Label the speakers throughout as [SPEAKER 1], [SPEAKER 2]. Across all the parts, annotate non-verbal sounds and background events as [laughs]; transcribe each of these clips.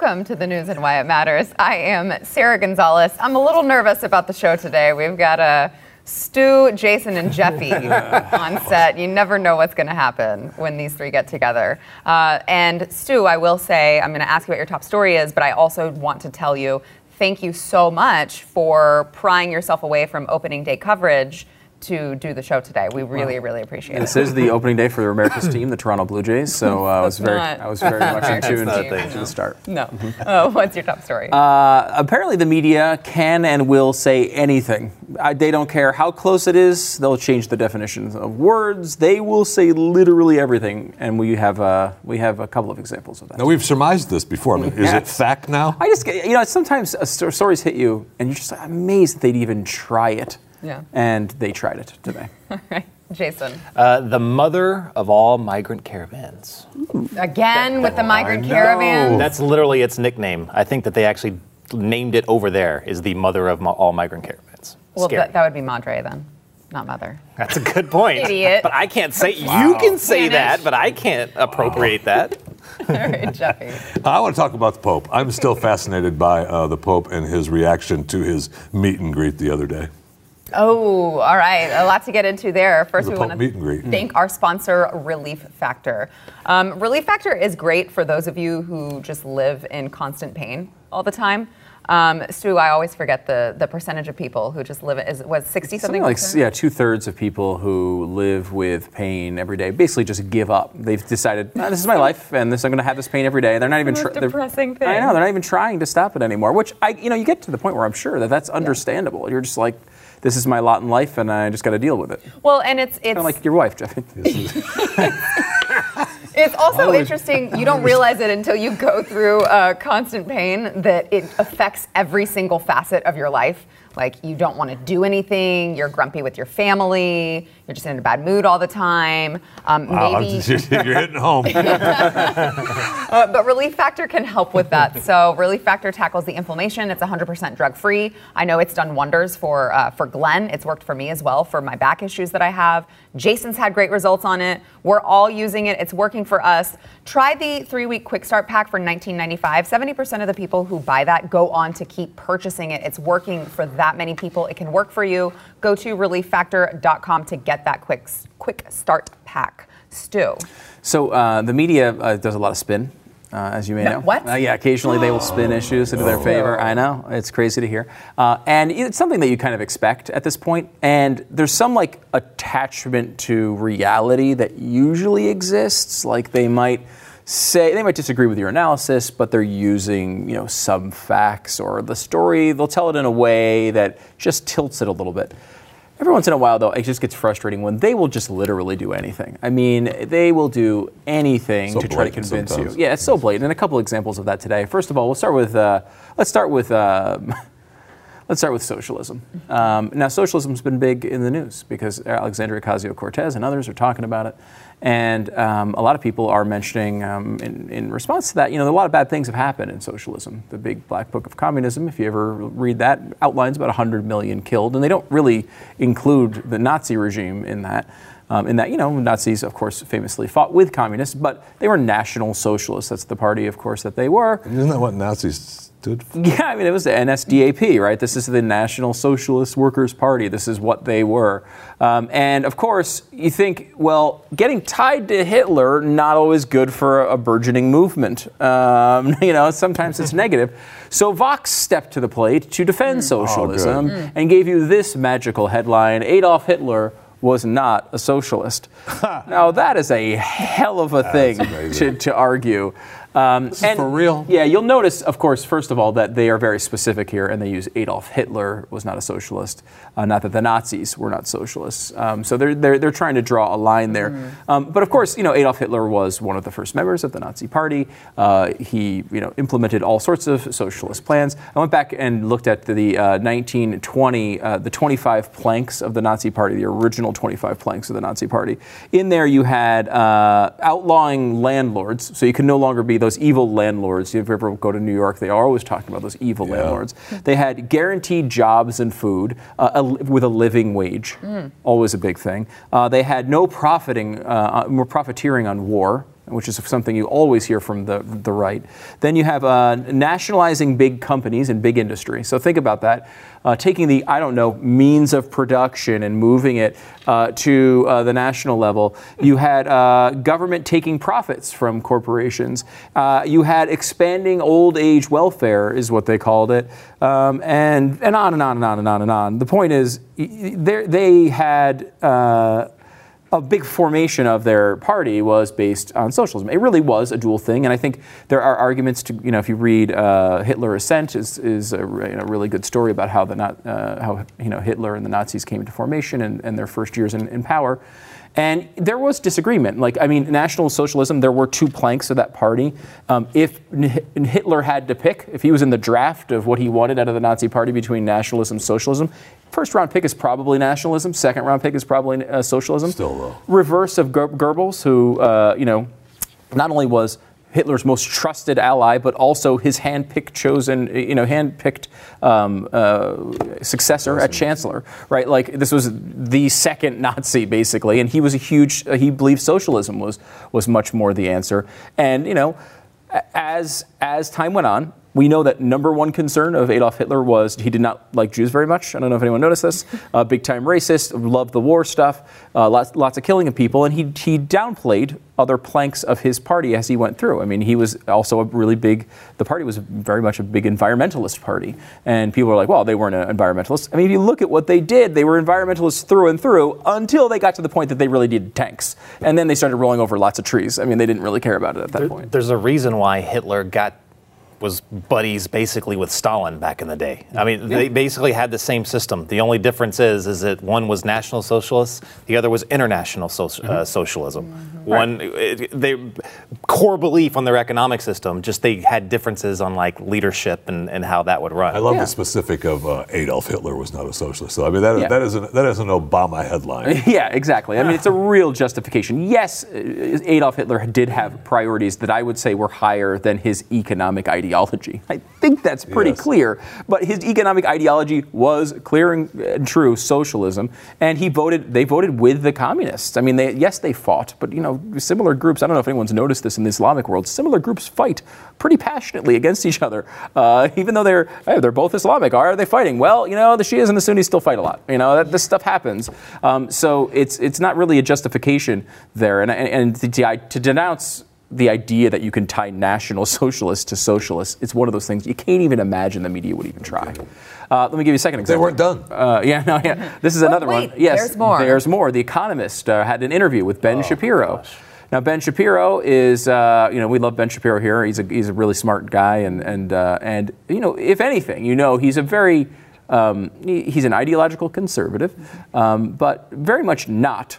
[SPEAKER 1] Welcome to the news and why it matters. I am Sara Gonzales. I'm a little nervous about the show today. We've got a Stu, Jason, and Jeffy [laughs] on set. You never know what's going to happen when these three get together. Uh, and Stu, I will say, I'm going to ask you what your top story is, but I also want to tell you thank you so much for prying yourself away from opening day coverage to do the show today. We really, really appreciate it.
[SPEAKER 2] This is the opening day for the America's team, the Toronto Blue Jays. So uh, I was very, I was very much in tune
[SPEAKER 1] not
[SPEAKER 2] to,
[SPEAKER 1] thing.
[SPEAKER 2] the start.
[SPEAKER 1] No. Oh, what's your top story?
[SPEAKER 2] Uh, apparently, the media can and will say anything. I, they don't care how close it is. They'll change the definitions of words. They will say literally everything, and we have uh, we have a couple of examples of that.
[SPEAKER 3] Now we've surmised this before. I mean, is it fact now?
[SPEAKER 2] I just get, you know, sometimes uh, stories hit you, and you're just amazed that they'd even try it.
[SPEAKER 1] Yeah.
[SPEAKER 2] And they tried it today. [laughs]
[SPEAKER 1] All right. Jason.
[SPEAKER 4] Uh, the mother of all migrant caravans.
[SPEAKER 1] Again with the migrant
[SPEAKER 3] know.
[SPEAKER 1] caravan.
[SPEAKER 4] That's literally its nickname. I think that they actually named it over there is the mother of mo- all migrant caravans.
[SPEAKER 1] Well,
[SPEAKER 4] Scary.
[SPEAKER 1] that, that would be Madre then, not mother.
[SPEAKER 4] That's a good point.
[SPEAKER 1] Idiot.
[SPEAKER 4] But I can't say you can say
[SPEAKER 1] Spanish.
[SPEAKER 4] that, but I can't appropriate that. [laughs]
[SPEAKER 1] All right, Jeffy.
[SPEAKER 3] I want to talk about the Pope. I'm still fascinated by uh, the Pope and his reaction to his meet and greet the other day.
[SPEAKER 1] Oh, all right. A lot to get into there. First, we want
[SPEAKER 3] meet and greet.
[SPEAKER 1] to thank our sponsor, Relief Factor. Um, Relief Factor is great for those of you who just live in constant pain all the time. Um, Stu, I always forget the, the percentage of people who just live is was sixty something.
[SPEAKER 2] Something like yeah, two thirds of people who live with pain every day basically just give up. They've decided "Ah, this is my life, and this I'm going to have this pain every day. They're not even. They're-
[SPEAKER 1] depressing thing.
[SPEAKER 2] I know they're not even trying to stop it anymore. Which I, you know, you get to the point where I'm sure that that's understandable. You're just like, this is my lot in life, and I just got to deal with it.
[SPEAKER 1] Well, and it's it's kind
[SPEAKER 2] of like your wife, Jeffy. [laughs] [laughs]
[SPEAKER 1] It's also interesting. You don't realize it until you go through uh, constant pain that it affects every single facet of your life. Like you don't want to do anything. You're grumpy with your family. You're just in a bad mood all the time. Um,
[SPEAKER 3] Wow,
[SPEAKER 1] maybe, [laughs]
[SPEAKER 3] you're hitting home. [laughs]
[SPEAKER 1] uh, but Relief Factor can help with that. So Relief Factor tackles the inflammation. It's 100% drug-free. I know it's done wonders for uh, for Glenn. It's worked for me as well for my back issues that I have. Jason's had great results on it. We're all using it. It's working for us. Try the three-week quick start pack for $19.95. 70% of the people who buy that go on to keep purchasing it. It's working for that many people. It can work for you. Go to relieffactor.com to get that quick quick start pack. Stu.
[SPEAKER 2] So uh, the media uh, does a lot of spin, uh, as you may
[SPEAKER 1] No,
[SPEAKER 2] know.
[SPEAKER 1] what?
[SPEAKER 2] Uh, yeah, occasionally they will spin issues into their favor. I know it's crazy to hear, uh, and it's something that you kind of expect at this point. And there's some like attachment to reality that usually exists. Like they might say they might disagree with your analysis, but they're using you know some facts or the story. They'll tell it in a way that just tilts it a little bit. Every once in a while, though, it just gets frustrating when they will just literally do anything. I mean, they will do anything
[SPEAKER 3] So
[SPEAKER 2] to try to convince
[SPEAKER 3] sometimes.
[SPEAKER 2] you. Yeah, it's so blatant. And a couple examples of that today. First of all, we'll start with uh, let's start with um, [laughs] let's start with socialism. Um, now, socialism's been big in the news because Alexandria Ocasio-Cortez and others are talking about it, and um, a lot of people are mentioning um, in, in response to that. You know, a lot of bad things have happened in socialism. The big black book of communism, if you ever read that, outlines about 100 million killed, and they don't really include the Nazi regime in that. Um, in that, you know, Nazis, of course, famously fought with communists, but they were national socialists. That's the party, of course, that they were.
[SPEAKER 3] Isn't that what Nazis stood for? [laughs]
[SPEAKER 2] Yeah, I mean, it was the NSDAP, right? This is the National Socialist Workers' Party. This is what they were. Um, and of course, you think, well, getting tied to Hitler, not always good for a burgeoning movement. Um, [laughs] you know, sometimes it's [laughs] negative. So Vox stepped to the plate to defend socialism and gave you this magical headline Adolf Hitler was not a socialist. [laughs] now, that is a hell of a thing to, to argue. Um,
[SPEAKER 3] is for real?
[SPEAKER 2] Yeah, you'll notice, of course, first of all, that they are very specific here, and they use Adolf Hitler was not a socialist, uh, not that the Nazis were not socialists. Um, so they're, they're, they're trying to draw a line there. Um, but of course, you know, Adolf Hitler was one of the first members of the Nazi Party. Uh, he, you know, implemented all sorts of socialist plans. I went back and looked at the uh, 1920, uh, the 25 planks of the Nazi Party, the original 25 planks of the Nazi Party. In there, you had uh, outlawing landlords, so you could no longer be those evil landlords. If you ever go to New York, they are always talking about those evil landlords. They had guaranteed jobs and food uh, a, with a living wage, always a big thing. Uh, they had no profiting, uh, more profiteering on war. Which is something you always hear from the, the right. Then you have uh, nationalizing big companies and big industry. So think about that. Uh, taking the, I don't know, means of production and moving it uh, to uh, the national level. You had uh, government taking profits from corporations. Uh, you had expanding old age welfare, is what they called it. Um, and, and on and on and on and on and on. The point is, they had a big formation of their party was based on socialism. It really was a dual thing, and I think there are arguments to you know if you read uh, Hitler Ascent is is a you know, really good story about how the not, uh, how you know Hitler and the Nazis came into formation and, and their first years in, in power. And there was disagreement. Like, I mean, National Socialism, there were two planks of that party. Um, if Hitler had to pick, if he was in the draft of what he wanted out of the Nazi party between nationalism and socialism, first round pick is probably nationalism, second round pick is probably uh, socialism.
[SPEAKER 3] Still, though.
[SPEAKER 2] Reverse of Goebbels, who, uh, you know, not only was Hitler's most trusted ally, but also his hand-picked, chosen, you know, hand-picked um, uh, successor at chancellor, right? Like this was the second Nazi, basically, and he was a huge. Uh, he believed socialism was was much more the answer, and you know, as as time went on, we know that number one concern of Adolf Hitler was he did not like Jews very much. I don't know if anyone noticed this. [laughs] Uh, big time racist, loved the war stuff, uh, lots, lots of killing of people, and he, he downplayed other planks of his party as he went through. I mean, he was also a really big, the party was very much a big environmentalist party. And people are like, well, they weren't environmentalists. I mean, if you look at what they did, they were environmentalists through and through until they got to the point that they really needed tanks. And then they started rolling over lots of trees. I mean, they didn't really care about it at that
[SPEAKER 4] there,
[SPEAKER 2] point.
[SPEAKER 4] There's a reason why Hitler got was buddies basically with Stalin back in the day. I mean, yeah. they basically had the same system. The only difference is is that one was National Socialist, the other was International so- uh, mm-hmm. uh, Socialism. Mm-hmm. One, it, they core belief on their economic system. Just they had differences on like leadership and, and how that would run.
[SPEAKER 3] I love yeah. the specific of uh, Adolf Hitler was not a socialist. So I mean that yeah. that is an, that is an Obama headline. [laughs]
[SPEAKER 2] yeah, exactly. I mean it's a [sighs] real justification. Yes, uh, Adolf Hitler did have priorities that I would say were higher than his economic ideology ideology. I think that's pretty yes. clear. But his economic ideology was clear and, true socialism, and he voted. They voted with the communists. I mean, they, yes, they fought, but you know, similar groups. I don't know if anyone's noticed this in the Islamic world. Similar groups fight pretty passionately against each other, uh, even though they're hey, they're both Islamic. Are they fighting? Well, you know, the Shias and the Sunnis still fight a lot. You know, that, this stuff happens. Um, so it's it's not really a justification there, and and, and to, to denounce the idea that you can tie National [laughs] Socialists to socialists, it's one of those things you can't even imagine the media would even try. Uh, let me give you a second example.
[SPEAKER 3] They weren't done.
[SPEAKER 2] Uh, yeah, [laughs] no, yeah. This is another
[SPEAKER 1] wait,
[SPEAKER 2] one. Yes,
[SPEAKER 1] there's more.
[SPEAKER 2] There's more. The Economist uh, had an interview with Ben
[SPEAKER 3] oh,
[SPEAKER 2] Shapiro.
[SPEAKER 3] Gosh.
[SPEAKER 2] Now Ben Shapiro is, uh, you know, we love Ben Shapiro here. He's a he's a really smart guy, and and uh, and you know, if anything, you know, he's a very um, he, he's an ideological conservative, um, but very much not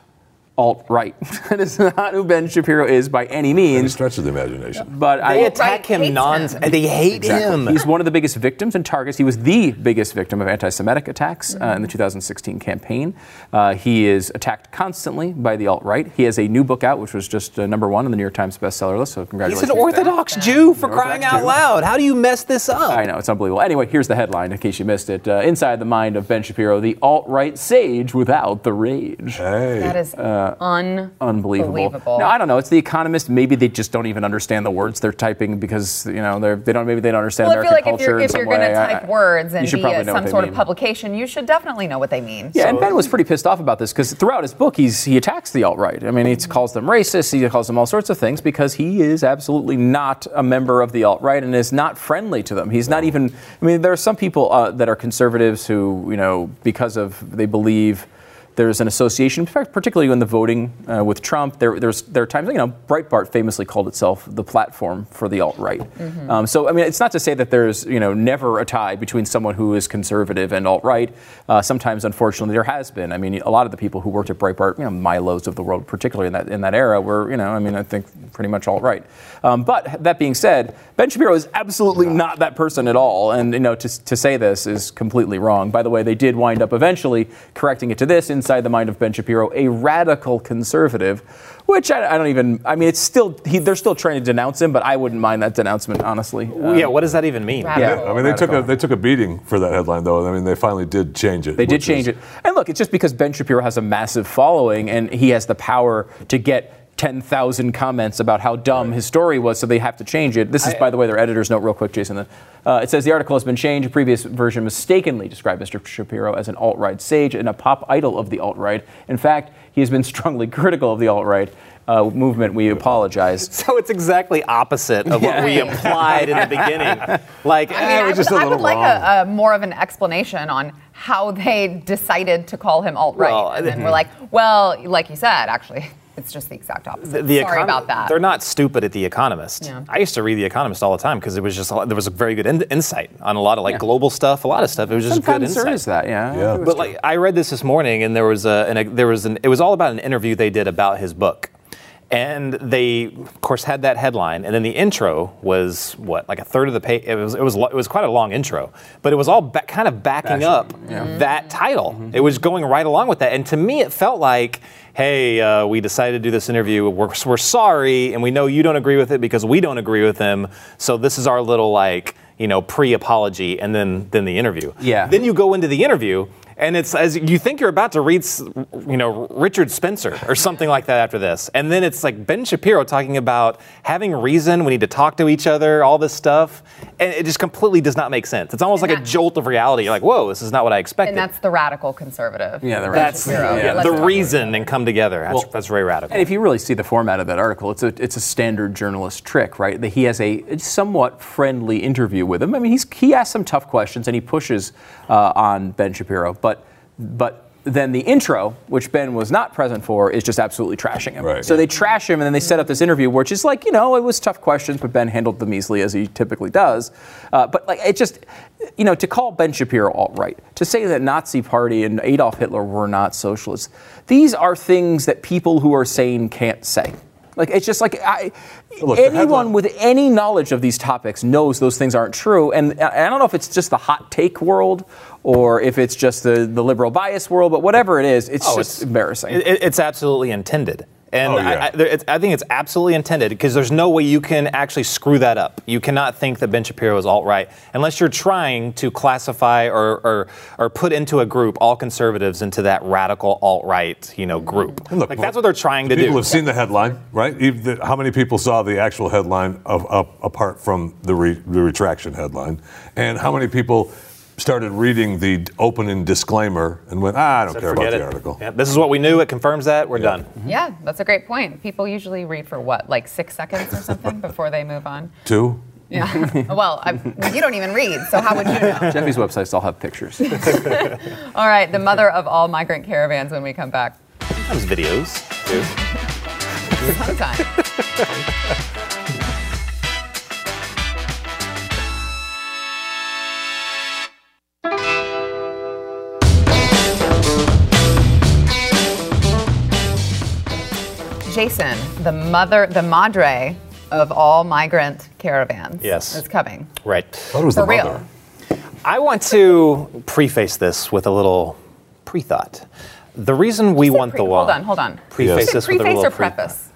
[SPEAKER 2] alt right. [laughs] that is not who Ben Shapiro is by any means. Any
[SPEAKER 3] stretch of the imagination.
[SPEAKER 2] But
[SPEAKER 4] they
[SPEAKER 2] I
[SPEAKER 4] attack him non. They hate exactly. him.
[SPEAKER 2] He's one of the biggest victims and targets. He was the biggest victim of anti-Semitic attacks mm-hmm. uh, in the 2016 campaign. Uh, he is attacked constantly by the alt right. He has a new book out, which was just uh, number one on the New York Times bestseller list. So congratulations.
[SPEAKER 4] He's an Orthodox Jew for crying out Jew. loud. How do you mess this up?
[SPEAKER 2] I know it's unbelievable. Anyway, here's the headline in case you missed it. Uh, inside the mind of Ben Shapiro, the alt right sage without the rage.
[SPEAKER 3] Hey.
[SPEAKER 1] That is uh, un
[SPEAKER 2] unbelievable.
[SPEAKER 1] Believable.
[SPEAKER 2] Now I don't know. It's the Economist. Maybe they just don't even understand the words they're typing because you know they're, they don't. Maybe they don't understand
[SPEAKER 1] well,
[SPEAKER 2] American
[SPEAKER 1] I feel
[SPEAKER 2] culture.
[SPEAKER 1] like if you're,
[SPEAKER 2] if
[SPEAKER 1] you're
[SPEAKER 2] going
[SPEAKER 1] to type words and be some sort
[SPEAKER 2] mean.
[SPEAKER 1] of publication, you should definitely know what they mean.
[SPEAKER 2] Yeah, so. and Ben was pretty pissed off about this because throughout his book, he's he attacks the alt right. I mean, he calls them racist. He calls them all sorts of things because he is absolutely not a member of the alt right and is not friendly to them. He's not even. I mean, there are some people uh, that are conservatives who you know because of they believe there's an association, particularly in the voting uh, with Trump. There, there's there are times, you know, Breitbart famously called itself the platform for the alt right. Mm-hmm. Um, so, I mean, it's not to say that there's, you know, never a tie between someone who is conservative and alt right. Uh, sometimes, unfortunately, there has been. I mean, a lot of the people who worked at Breitbart, you know, Milos of the world, particularly in that in that era, were, you know, I mean, I think pretty much alt right. Um, but that being said, Ben Shapiro is absolutely not that person at all, and you know, to to say this is completely wrong. By the way, they did wind up eventually correcting it to this inside the mind of Ben Shapiro, a radical conservative, which I, I don't even, I mean, it's still, he, they're still trying to denounce him, but I wouldn't mind that denouncement, honestly.
[SPEAKER 4] Um, yeah, what does that even mean?
[SPEAKER 1] Radical.
[SPEAKER 3] Yeah, I mean, they took, a, they took a beating for that headline, though. I mean, they finally did change it.
[SPEAKER 2] They did change is, it. And look, it's just because Ben Shapiro has a massive following and he has the power to get 10,000 comments about how dumb his story was, so they have to change it. This is, by the way, their editor's note, real quick, Jason. Uh, it says the article has been changed. A previous version mistakenly described Mr. Shapiro as an alt right sage and a pop idol of the alt right. In fact, he has been [laughs] strongly critical of the alt right. Uh, movement, we apologize.
[SPEAKER 4] So it's exactly opposite of what we implied in the [laughs] beginning. Like,
[SPEAKER 1] I mean,
[SPEAKER 4] eh,
[SPEAKER 1] I
[SPEAKER 4] we're
[SPEAKER 1] would,
[SPEAKER 4] just a
[SPEAKER 1] I
[SPEAKER 4] little
[SPEAKER 1] would like a, a more of an explanation on how they decided to call him alt right,
[SPEAKER 4] Well,
[SPEAKER 1] and then we're like, well, like you said, actually, it's just the exact opposite.
[SPEAKER 4] the
[SPEAKER 1] Sorry
[SPEAKER 4] Econ-
[SPEAKER 1] about that.
[SPEAKER 4] They're not stupid at The Economist.
[SPEAKER 1] Yeah.
[SPEAKER 4] I used to read The Economist all the time because it was just lot- there was a very good in- insight on a lot of like global stuff, a lot of stuff. It was just good
[SPEAKER 2] Sometimes
[SPEAKER 4] insight.
[SPEAKER 2] there is that, yeah.
[SPEAKER 3] Yeah.
[SPEAKER 4] But
[SPEAKER 2] true.
[SPEAKER 4] like I read this this morning, and there was a, and a there was an it was all about an interview they did about his book, and they of course had that headline, and then the intro was what like a third of the page. It was it was it was quite a long intro, but it was all ba- kind of backing
[SPEAKER 2] Bashing,
[SPEAKER 4] up
[SPEAKER 2] yeah.
[SPEAKER 4] that title. It was going right along with that, and to me it felt like. Hey, uh, we decided to do this interview. We're, we're sorry, and we know you don't agree with it because we don't agree with them. So this is our little like, you know, pre-apology, and then then the interview.
[SPEAKER 2] Yeah.
[SPEAKER 4] Then you go into the interview, and it's as you think you're about to read, you know, Richard Spencer or something like that after this, and then it's like Ben Shapiro talking about having reason. We need to talk to each other, all this stuff, and it just completely does not make sense. It's almost
[SPEAKER 1] And
[SPEAKER 4] like a jolt of reality. You're like, whoa, this is not what I expected.
[SPEAKER 1] and that's the radical conservative.
[SPEAKER 2] Yeah, the
[SPEAKER 4] That's
[SPEAKER 1] Shapiro.
[SPEAKER 4] yeah, the reason and come together. That's,
[SPEAKER 2] Well,
[SPEAKER 4] that's very radical.
[SPEAKER 2] And if you really see the format of that article, it's a it's a standard journalist trick, right? That he has a somewhat friendly interview with him. I mean, he's he asks some tough questions and he pushes uh, on Ben Shapiro, but but then the intro, which Ben was not present for, is just absolutely trashing him.
[SPEAKER 3] Right.
[SPEAKER 2] So they trash him, and then they set up this interview, which is like, you know, it was tough questions, but Ben handled them easily as he typically does. Uh, but like, it just, you know, to call Ben Shapiro alt right, to say that Nazi Party and Adolf Hitler were not socialists, these are things that people who are sane can't say. Like it's just like I,
[SPEAKER 3] Look,
[SPEAKER 2] anyone with any knowledge of these topics knows those things aren't true. And uh, I I don't know if it's just the hot take world or if it's just the, the liberal bias world, but whatever it is, it's
[SPEAKER 4] Oh,
[SPEAKER 2] just embarrassing.
[SPEAKER 4] It, it- it's absolutely intended. And
[SPEAKER 3] Oh, yeah.
[SPEAKER 4] I, I, it's, I think it's absolutely intended because there's no way you can actually screw that up. You cannot think that Ben Shapiro is alt right unless you're trying to classify or, or, or put into a group all conservatives into that radical alt right you know group.
[SPEAKER 3] Look,
[SPEAKER 4] like that's what they're trying to
[SPEAKER 3] People
[SPEAKER 4] do.
[SPEAKER 3] People have seen the headline, right? The- how many people saw the actual headline of, of apart from the, re, the retraction headline, and how many people started reading the opening disclaimer and went, ah, I don't care about
[SPEAKER 4] Forget
[SPEAKER 3] the
[SPEAKER 4] it.
[SPEAKER 3] article.
[SPEAKER 4] Yeah, this is what we knew. It confirms that. We're done.
[SPEAKER 1] Yeah, that's a great point. People usually read for what, like six seconds or something [laughs] before they move on.
[SPEAKER 3] Two.
[SPEAKER 1] Yeah. [laughs] well, I, you don't even read, so how would you know? [laughs]
[SPEAKER 2] Jeffy's websites all have pictures.
[SPEAKER 1] All right, the mother of all migrant caravans when we come back.
[SPEAKER 4] Sometimes videos. Too.
[SPEAKER 1] Sometime. Jason, the mother, the madre of all migrant caravans,
[SPEAKER 4] Yes.
[SPEAKER 1] is coming.
[SPEAKER 4] Right.
[SPEAKER 3] Thought it was
[SPEAKER 1] For
[SPEAKER 3] the
[SPEAKER 1] real.
[SPEAKER 3] mother.
[SPEAKER 4] I want to preface this with a little pre-thought. The reason we want
[SPEAKER 1] pre-
[SPEAKER 4] the wall.
[SPEAKER 1] Hold on, hold on.
[SPEAKER 4] Preface
[SPEAKER 1] Say
[SPEAKER 4] this with a
[SPEAKER 1] preface
[SPEAKER 4] little
[SPEAKER 1] or
[SPEAKER 4] pre-
[SPEAKER 1] preface?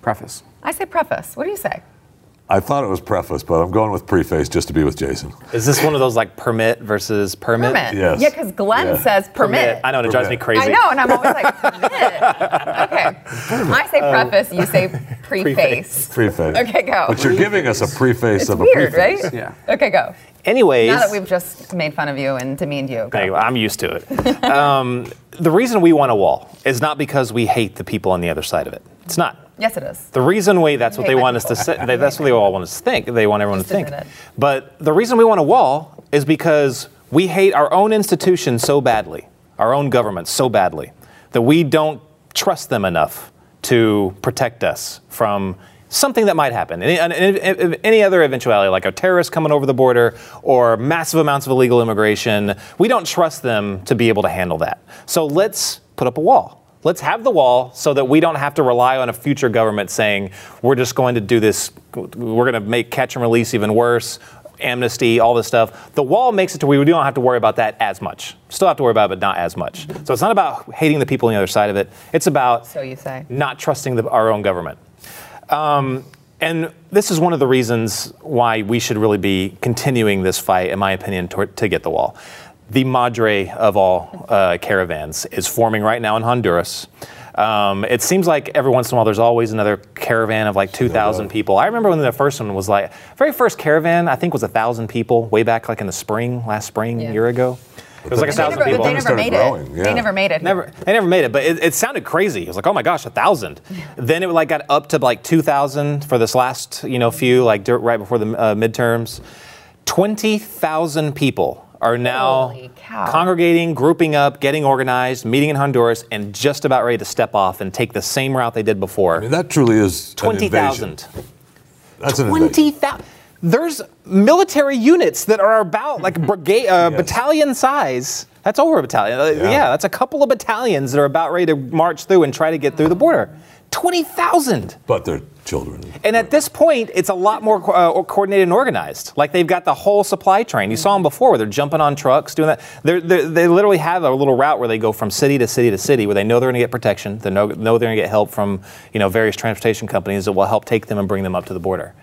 [SPEAKER 2] Preface.
[SPEAKER 1] I say preface. What do you say?
[SPEAKER 3] I thought it was preface, but I'm going with preface just to be with Jason.
[SPEAKER 4] Is this one of those like permit versus permit?
[SPEAKER 1] Permit.
[SPEAKER 3] Yes.
[SPEAKER 1] Yeah, because Glenn
[SPEAKER 3] Yeah.
[SPEAKER 1] says permit.
[SPEAKER 4] I know, and it drives me
[SPEAKER 3] Permit.
[SPEAKER 4] crazy.
[SPEAKER 1] I know, and I'm always like, permit. okay. I say preface, you say preface.
[SPEAKER 3] Preface.
[SPEAKER 1] Okay, go.
[SPEAKER 3] But you're giving us a preface
[SPEAKER 1] It's
[SPEAKER 3] of a
[SPEAKER 1] weird,
[SPEAKER 3] preface.
[SPEAKER 1] right?
[SPEAKER 2] Yeah.
[SPEAKER 1] Okay, go.
[SPEAKER 4] Anyways,
[SPEAKER 1] Now that we've just made fun of you and demeaned you.
[SPEAKER 4] Hey,
[SPEAKER 1] Go.
[SPEAKER 4] I'm used to it. [laughs] um, the reason we want a wall is not because we hate the people on the other side of it. It's not.
[SPEAKER 1] Yes, it is.
[SPEAKER 4] The reason we, that's what they want us to say, they, that's what they all want us to think. They want everyone
[SPEAKER 1] Just
[SPEAKER 4] to think. But the reason we want a wall is because we hate our own institutions so badly, our own government so badly, that we don't trust them enough to protect us from something that might happen. Any, any, any other eventuality, like a terrorist coming over the border or massive amounts of illegal immigration, we don't trust them to be able to handle that. So let's put up a wall. Let's have the wall so that we don't have to rely on a future government saying we're just going to do this, we're going to make catch and release even worse, amnesty, all this stuff. The wall makes it to where we don't have to worry about that as much. Still have to worry about it, but not as much. So it's not about hating the people on the other side of it. It's about
[SPEAKER 1] So you say.
[SPEAKER 4] not trusting the, our own government. Um, and this is one of the reasons why we should really be continuing this fight, in my opinion, to, to get the wall. The madre of all uh, caravans is forming right now in Honduras. Um, it seems like every once in a while there's always another caravan of like 2,000 people. I remember when the first one was like, very first caravan I think was a thousand people way back like in the spring, last spring,
[SPEAKER 1] Yeah.
[SPEAKER 4] year ago. It was like a thousand
[SPEAKER 1] never,
[SPEAKER 4] people.
[SPEAKER 1] they never
[SPEAKER 3] started
[SPEAKER 1] made
[SPEAKER 3] growing,
[SPEAKER 1] it.
[SPEAKER 3] yeah.
[SPEAKER 1] They never made it.
[SPEAKER 4] Never, they never made it, but it, it sounded crazy. It was like, oh my gosh, a thousand. Then it like got up to like two thousand for this last, you know, few like dur- right before the uh, midterms. Twenty thousand people are now congregating, grouping up, getting organized, meeting in Honduras, and just about ready to step off and take the same route they did before.
[SPEAKER 3] I mean, that truly is an
[SPEAKER 4] Twenty
[SPEAKER 3] invasion.
[SPEAKER 4] thousand.
[SPEAKER 3] That's an invasion.
[SPEAKER 4] 20,000. There's military units that are about like brigade, uh, battalion size. That's over a battalion. Uh,
[SPEAKER 3] Yeah.
[SPEAKER 4] yeah. that's a couple of battalions that are about ready to march through and try to get through the border. 20,000.
[SPEAKER 3] But they're children.
[SPEAKER 4] And at this point, it's a lot more uh, coordinated and organized. Like they've got the whole supply train. You saw them before where they're jumping on trucks, doing that. They're, they're, they literally have a little route where they go from city to city to city where they know they're going to get protection. They know, know they're going to get help from you know, various transportation companies that will help take them and bring them up to the border.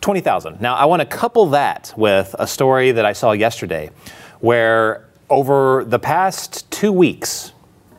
[SPEAKER 4] 20,000. Now, I want to couple that with a story that I saw yesterday where over the past two weeks,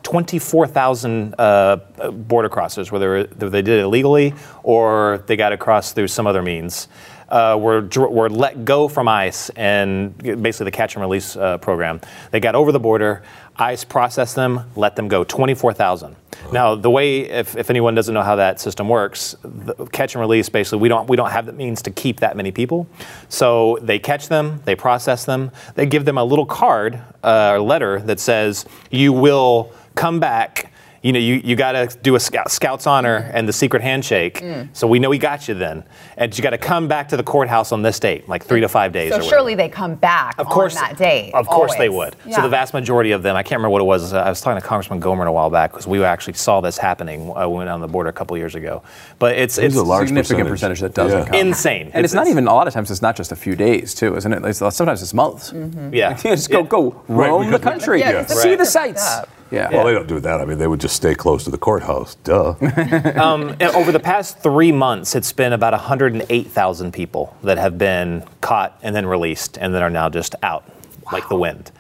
[SPEAKER 4] 24,000 uh, border crossers, whether they did it illegally or they got across through some other means, uh, were, were let go from ICE and basically the catch and release uh, program. They got over the border. ICE processed them, let them go. 24,000. Now, the way, if, if anyone doesn't know how that system works, the catch and release basically we don't we don't have the means to keep that many people. So they catch them, they process them, they give them a little card uh, or letter that says you will come back. You know, you, you got to do a scout, scout's honor and the secret handshake. So we know we got you then. And you got to come back to the courthouse on this date, like three to five days.
[SPEAKER 1] So
[SPEAKER 4] or whatever.
[SPEAKER 1] surely they come back
[SPEAKER 4] Of course,
[SPEAKER 1] on that day.
[SPEAKER 4] Of course they
[SPEAKER 1] always.
[SPEAKER 4] would. So the vast majority of them, I can't remember what it was. uh, I was talking to Congressman Gohmert a while back because we actually saw this happening. uh, when we went on the border a couple years ago. But it's
[SPEAKER 3] There's
[SPEAKER 4] it's
[SPEAKER 3] a large
[SPEAKER 2] significant percentage, that doesn't
[SPEAKER 3] Yeah.
[SPEAKER 2] come.
[SPEAKER 4] insane.
[SPEAKER 2] And it's, not even a lot of times. It's not just a few days, too, isn't it? It's, sometimes it's months.
[SPEAKER 4] Yeah. [laughs]
[SPEAKER 2] just go go roam the country,
[SPEAKER 1] Yeah,
[SPEAKER 3] because
[SPEAKER 2] see
[SPEAKER 4] Right.
[SPEAKER 2] the sights.
[SPEAKER 1] Up.
[SPEAKER 2] Yeah.
[SPEAKER 3] Well, they don't do that. I mean, they would just stay close to the courthouse. Duh. [laughs]
[SPEAKER 4] And over the past three months, it's been about 108,000 people that have been caught and then released and that are now just out like the wind.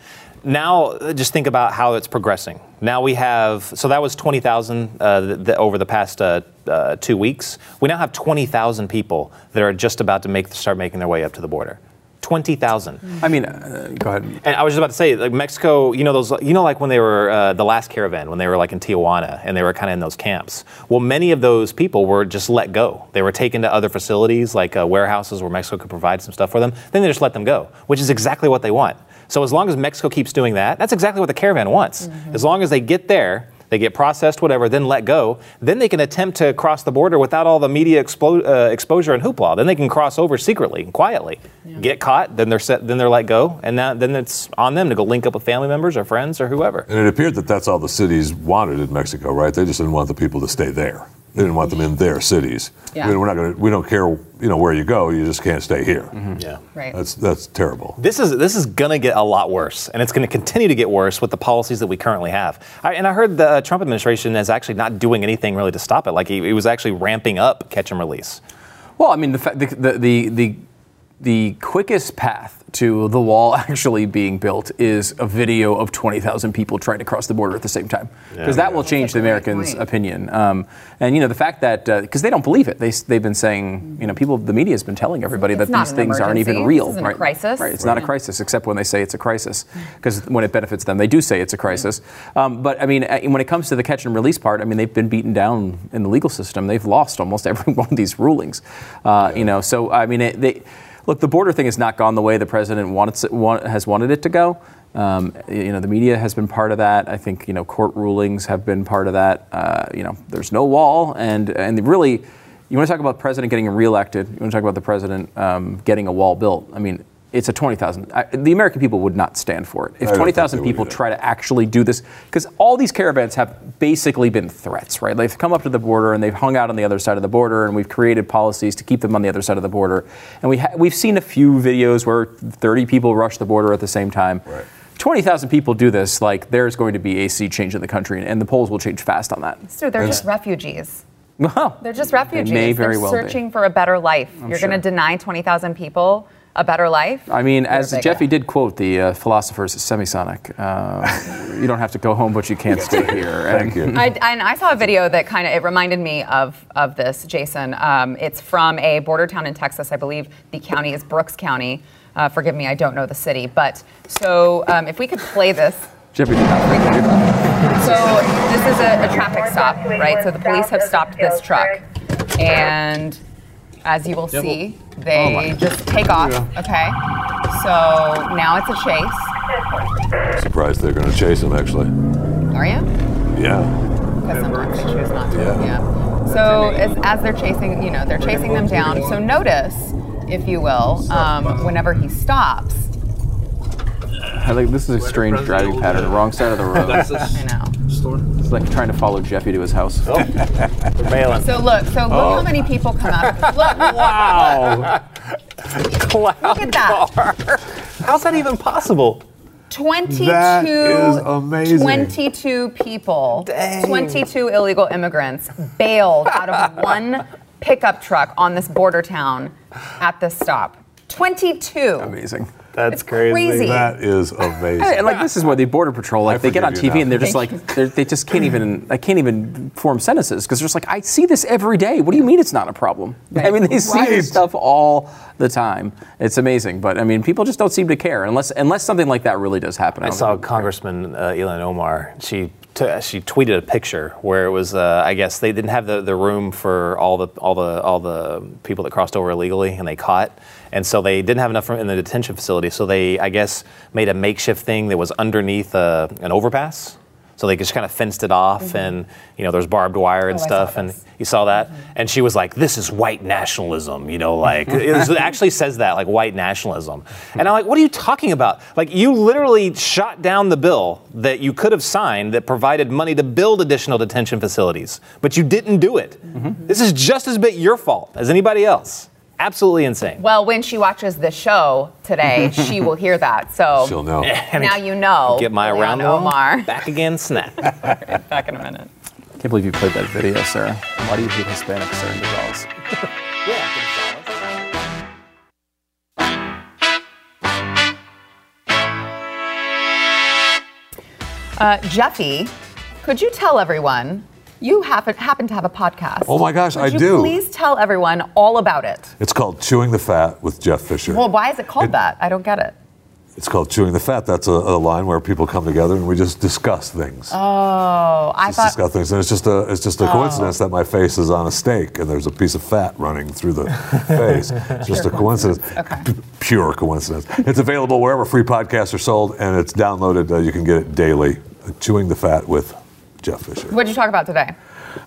[SPEAKER 4] Now, just think about how it's progressing. Now we have, so that was 20,000 uh, th- th- over the past uh, uh, two weeks. We now have 20,000 people that are just about to make start making their way up to the border. 20,000.
[SPEAKER 2] I mean, uh, go ahead.
[SPEAKER 4] And I was just about to say, like Mexico, you know those, you know, like when they were uh, the last caravan, when they were like in Tijuana, and they were kind of in those camps. Well, many of those people were just let go. They were taken to other facilities, like uh, warehouses where Mexico could provide some stuff for them. Then they just let them go, which is exactly what they want. So as long as Mexico keeps doing that, that's exactly what the caravan wants. As long as they get there. They get processed, whatever, then let go. Then they can attempt to cross the border without all the media explo- uh, exposure and hoopla. Then they can cross over secretly and quietly. Get caught, then they're set, then they're let go, and now, then it's on them to go link up with family members or friends or whoever.
[SPEAKER 3] And it appeared that that's all the cities wanted in Mexico, right? They just didn't want the people to stay there. They didn't want them in their cities.
[SPEAKER 1] Yeah.
[SPEAKER 3] I mean, we're not going to. We don't care, you know, where you go. You just can't stay here. Mm-hmm.
[SPEAKER 4] Yeah.
[SPEAKER 1] Right.
[SPEAKER 3] That's that's terrible.
[SPEAKER 4] This is this is gonna get a lot worse, and it's gonna continue to get worse with the policies that we currently have. I, and I heard the uh, Trump administration is actually not doing anything really to stop it. Like he, he was actually ramping up catch and release.
[SPEAKER 2] Well, I mean, the, fa- the, the, the, the, the quickest path to the wall [laughs] actually being built is a video of 20,000 people trying to cross the border at the same time. Because that will change the Americans'
[SPEAKER 1] point.
[SPEAKER 2] opinion. Um, and, you know, the fact that, because they don't believe it, they, they've been saying, you know, people, the media has been telling everybody
[SPEAKER 1] It's
[SPEAKER 2] that these
[SPEAKER 1] an
[SPEAKER 2] things aren't even real.
[SPEAKER 1] This isn't a
[SPEAKER 2] right?
[SPEAKER 1] crisis.
[SPEAKER 2] Right, it's not a crisis, except when they say it's a crisis. Because when it benefits them, they do say it's a crisis. Um, but, I mean, uh, when it comes to the catch and release part, I mean, they've been beaten down in the legal system. They've lost almost [laughs] every one of these rulings. Uh, You know, so, I mean, it, they, look, the border thing has not gone the way the president wants it, want, has wanted it to go. Um, you know, the media has been part of that. I think you know court rulings have been part of that. Uh, you know, there's no wall, and and really, you want to talk about the president getting reelected. You want to talk about the president um, getting a wall built. I mean, it's a twenty thousand. The American people would not stand for it if
[SPEAKER 3] I don't think
[SPEAKER 2] twenty thousand people try to actually do this because all these caravans have basically been threats, right? They've come up to the border and they've hung out on the other side of the border, and we've created policies to keep them on the other side of the border. And we ha- we've seen a few videos where 30 people rush the border at the same time.
[SPEAKER 3] Right.
[SPEAKER 2] 20,000 people do this, like there's going to be a sea change in the country, and the polls will change fast on that.
[SPEAKER 1] So they're just refugees.
[SPEAKER 2] Well,
[SPEAKER 1] They're just refugees.
[SPEAKER 2] may very
[SPEAKER 1] They're
[SPEAKER 2] well be.
[SPEAKER 1] searching for a better life. You're
[SPEAKER 2] sure.
[SPEAKER 1] going to deny 20,000 people a better life.
[SPEAKER 2] I mean, as Jeffy
[SPEAKER 1] fan.
[SPEAKER 2] did quote the uh, philosophers Semisonic, uh, [laughs] you don't have to go home, but you can't stay here.
[SPEAKER 3] Thank you.
[SPEAKER 1] I, and I saw a video that kind of it reminded me of of this, Jason. Um, it's from a border town in Texas, I believe. The county is Brooks County. Uh, forgive me, I don't know the city, but so um, if we could play this.
[SPEAKER 2] Jeffy did not.
[SPEAKER 1] So this is a, a traffic stop, right? So the police have stopped this truck, and as you will see, they just take off. Okay. So now it's a chase.
[SPEAKER 3] Surprised they're going to chase him, actually.
[SPEAKER 1] Are you?
[SPEAKER 3] Yeah.
[SPEAKER 1] because sometimes they choose not to.
[SPEAKER 3] Yeah.
[SPEAKER 1] Yeah. So as, as they're chasing, you know, they're chasing them down. So notice, if you will, um, whenever he stops,
[SPEAKER 2] I like this is a strange driving pattern. Wrong side of the road.
[SPEAKER 1] I know.
[SPEAKER 2] It's like trying to follow Jeffy to his house. Oh.
[SPEAKER 4] They're bailing.
[SPEAKER 1] So look, so look oh. how many people come out. Look,
[SPEAKER 4] wow. Clown
[SPEAKER 1] look at that.
[SPEAKER 4] car. How's that even possible?
[SPEAKER 1] 22,
[SPEAKER 3] That is amazing.
[SPEAKER 1] 22 people,
[SPEAKER 4] Dang.
[SPEAKER 1] 22 illegal immigrants bailed out of one pickup truck on this border town at this stop. 22.
[SPEAKER 2] Amazing.
[SPEAKER 4] That's
[SPEAKER 1] It's crazy.
[SPEAKER 3] That is amazing. [laughs]
[SPEAKER 2] And like this is where the border patrol, like
[SPEAKER 3] I
[SPEAKER 2] they get on TV
[SPEAKER 3] you
[SPEAKER 2] and they're just like they're, they just can't even I can't even form sentences because they're just like I see this every day. What do you mean it's not a problem? [laughs] I mean they see
[SPEAKER 3] Right.
[SPEAKER 2] this stuff all the time. It's amazing, but I mean people just don't seem to care unless unless something like that really does happen.
[SPEAKER 4] I
[SPEAKER 2] don't
[SPEAKER 4] saw Congressman uh, Ilhan Omar. She t- she tweeted a picture where it was. Uh, I guess they didn't have the, the room for all the all the all the people that crossed over illegally, and they caught. And so they didn't have enough room in the detention facility. So they, I guess, made a makeshift thing that was underneath uh, an overpass. So they just kind of fenced it off, and you know, there's barbed wire and
[SPEAKER 1] Oh,
[SPEAKER 4] stuff. And you saw that, and she was like, "This is white nationalism," you know, like it, actually says that, like white nationalism. And I'm like, "What are you talking about? Like you literally shot down the bill that you could have signed that provided money to build additional detention facilities, but you didn't do it. This is just as big your fault as anybody else. Absolutely insane."
[SPEAKER 1] Well, when she watches the show today, [laughs] she will hear that. So
[SPEAKER 3] She'll know. [laughs]
[SPEAKER 1] now you know.
[SPEAKER 4] Get my around
[SPEAKER 1] Omar. [laughs]
[SPEAKER 4] back again, snap.
[SPEAKER 1] Back in a minute.
[SPEAKER 2] I can't believe you played that video, Sara. Why do you hate Hispanics, Sara Gonzales?
[SPEAKER 1] Uh, Jeffy, could you tell everyone you happen, happen to have a podcast?
[SPEAKER 3] Oh my gosh,
[SPEAKER 1] Could
[SPEAKER 3] I
[SPEAKER 1] you
[SPEAKER 3] do.
[SPEAKER 1] Please tell everyone all about it.
[SPEAKER 3] It's called Chewing the Fat with Jeff Fisher.
[SPEAKER 1] Well, why is it called
[SPEAKER 3] It-
[SPEAKER 1] that? I don't get it.
[SPEAKER 3] It's called Chewing the Fat. That's a, a line where people come together and we just discuss things.
[SPEAKER 1] Oh, I
[SPEAKER 3] just
[SPEAKER 1] thought.
[SPEAKER 3] discuss things. And it's just a it's just a coincidence that my face is on a steak and there's a piece of fat running through the [laughs] face. It's just a coincidence.
[SPEAKER 1] Okay.
[SPEAKER 3] P- pure coincidence. It's available wherever free podcasts are sold and it's downloaded. Uh, you can get it daily. Chewing the Fat with Jeff Fisher.
[SPEAKER 1] What did you talk about today?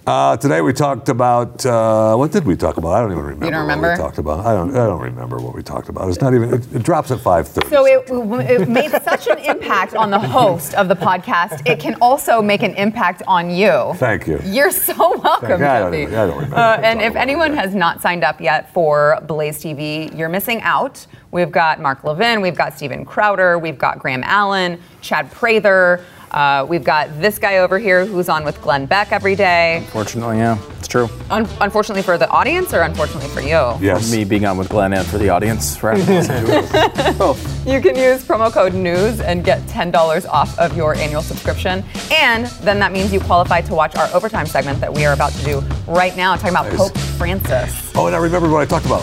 [SPEAKER 3] Uh, today we talked about uh, what did we talk about? I don't even remember.
[SPEAKER 1] You don't
[SPEAKER 3] What
[SPEAKER 1] remember?
[SPEAKER 3] we talked about. I don't. I don't remember what we talked about. It's not even. It, it drops at five thirty.
[SPEAKER 1] So it, it made such an impact on the host of the podcast. It can also make an impact on you.
[SPEAKER 3] Thank you.
[SPEAKER 1] You're so welcome.
[SPEAKER 3] I don't I don't remember
[SPEAKER 1] Uh, and if anyone has not signed up yet for Blaze TV, you're missing out. We've got Mark Levin, we've got Steven Crowder, we've got Graham Allen, Chad Prather. Uh, we've got this guy over here who's on with Glenn Beck every day.
[SPEAKER 2] Fortunately, yeah, it's true.
[SPEAKER 1] Un- unfortunately for the audience, or unfortunately for you?
[SPEAKER 3] yes.
[SPEAKER 2] Me being on with Glenn and for the audience, for having us do it. Both.
[SPEAKER 1] You can use promo code NEWS and get $10 off of your annual subscription. And then that means you qualify to watch our overtime segment that we are about to do right now, talking about
[SPEAKER 3] Nice.
[SPEAKER 1] Pope Francis.
[SPEAKER 3] Oh, and I remember what I talked about.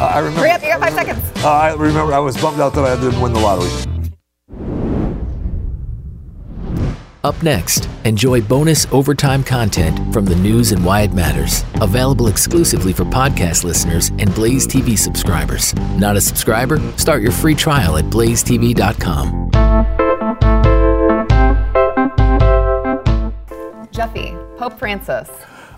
[SPEAKER 3] Uh, I remember.
[SPEAKER 1] Hurry up, you got five seconds.
[SPEAKER 3] Uh, I remember. I was bummed out that I didn't win the lottery.
[SPEAKER 5] Up next, enjoy bonus overtime content from the news and why it matters. Available exclusively for podcast listeners and Blaze TV subscribers. Not a subscriber? Start your free trial at blazetv.com.
[SPEAKER 1] Jeffy, Pope Francis.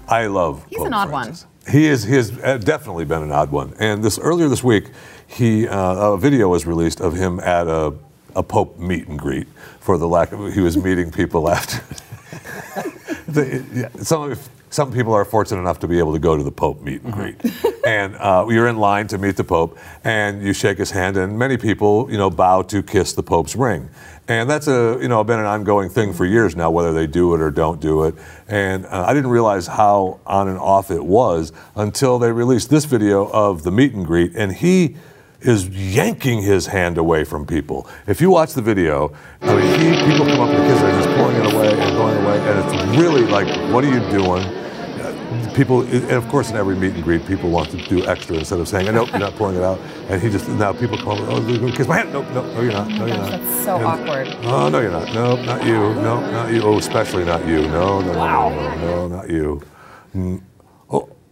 [SPEAKER 3] I love.
[SPEAKER 1] He's
[SPEAKER 3] Pope
[SPEAKER 1] an odd
[SPEAKER 3] Francis. He is. He has uh, definitely been an odd one. And this earlier this week, he uh, a video was released of him at a a Pope meet and greet for the lack of he was meeting people after. [laughs] the, yeah, some some people are fortunate enough to be able to go to the Pope meet and greet, [laughs] and uh, you're in line to meet the Pope, and you shake his hand, and many people, you know, bow to kiss the Pope's ring, and that's a you know been an ongoing thing for years now, whether they do it or don't do it, and uh, I didn't realize how on and off it was until they released this video of the meet and greet, and he is yanking his hand away from people. If you watch the video, I mean, he, people come up to kiss, they're just pulling it away and going away, and it's really like, what are you doing? Uh, People, and of course, in every meet and greet, people want to do extra instead of saying, "Nope, you're not pulling it out." And he just now people come over, "Oh, you're kiss my hand?" Nope, nope, no, you're not. No, you're
[SPEAKER 1] Gosh,
[SPEAKER 3] not.
[SPEAKER 1] that's so
[SPEAKER 3] And-
[SPEAKER 1] awkward.
[SPEAKER 3] Oh, no, you're not. No, not you. No, not you. Oh, especially not you. No, no, no, no, no, no, not you.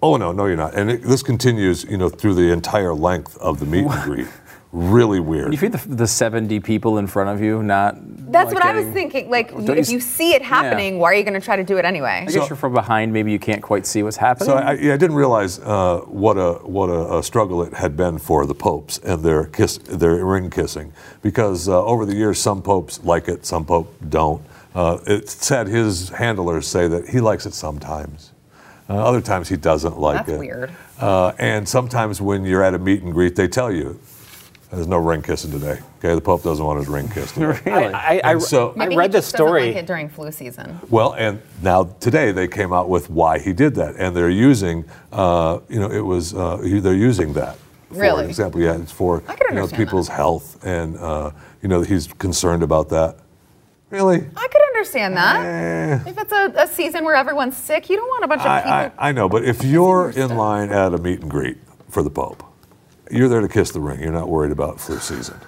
[SPEAKER 3] Oh, no, no, you're not. And it, this continues, you know, through the entire length of the meet and greet. Really weird.
[SPEAKER 2] You feed the, the 70 people in front of you, not.
[SPEAKER 1] That's
[SPEAKER 2] like
[SPEAKER 1] what I was thinking. Like,
[SPEAKER 2] Don't
[SPEAKER 1] if
[SPEAKER 2] you
[SPEAKER 1] you see it happening, why are you going to try to do it anyway?
[SPEAKER 2] I guess you're from behind, maybe you can't quite see what's happening.
[SPEAKER 3] So I, yeah, I didn't realize uh, what a what a, a struggle it had been for the popes and their kiss, their ring kissing, because uh, over the years some popes like it, some pope don't. Uh, it's sad his handlers say that he likes it sometimes. Uh, other times he doesn't like
[SPEAKER 1] That's
[SPEAKER 3] it.
[SPEAKER 1] weird.
[SPEAKER 3] Uh, and sometimes when you're at a meet and greet, they tell you, "There's no ring kissing today." Okay, the pope doesn't want his ring kissed. Today. [laughs]
[SPEAKER 2] really?
[SPEAKER 4] I, I,
[SPEAKER 3] And so-
[SPEAKER 4] I read the story.
[SPEAKER 1] like it during flu season.
[SPEAKER 3] Well, and now today they came out with why he did that, and they're using, uh, you know, it was uh, they're using that. For
[SPEAKER 1] Really?
[SPEAKER 3] example, yeah, it's for you know people's
[SPEAKER 1] that.
[SPEAKER 3] health, and uh, you know he's concerned about that. Really?
[SPEAKER 1] I could understand that.
[SPEAKER 3] Eh.
[SPEAKER 1] If it's a, a season where everyone's sick, you don't want a bunch of people.
[SPEAKER 3] I, I, I know, but if you're in line at a meet and greet for the Pope, you're there to kiss the ring. You're not worried about flu season.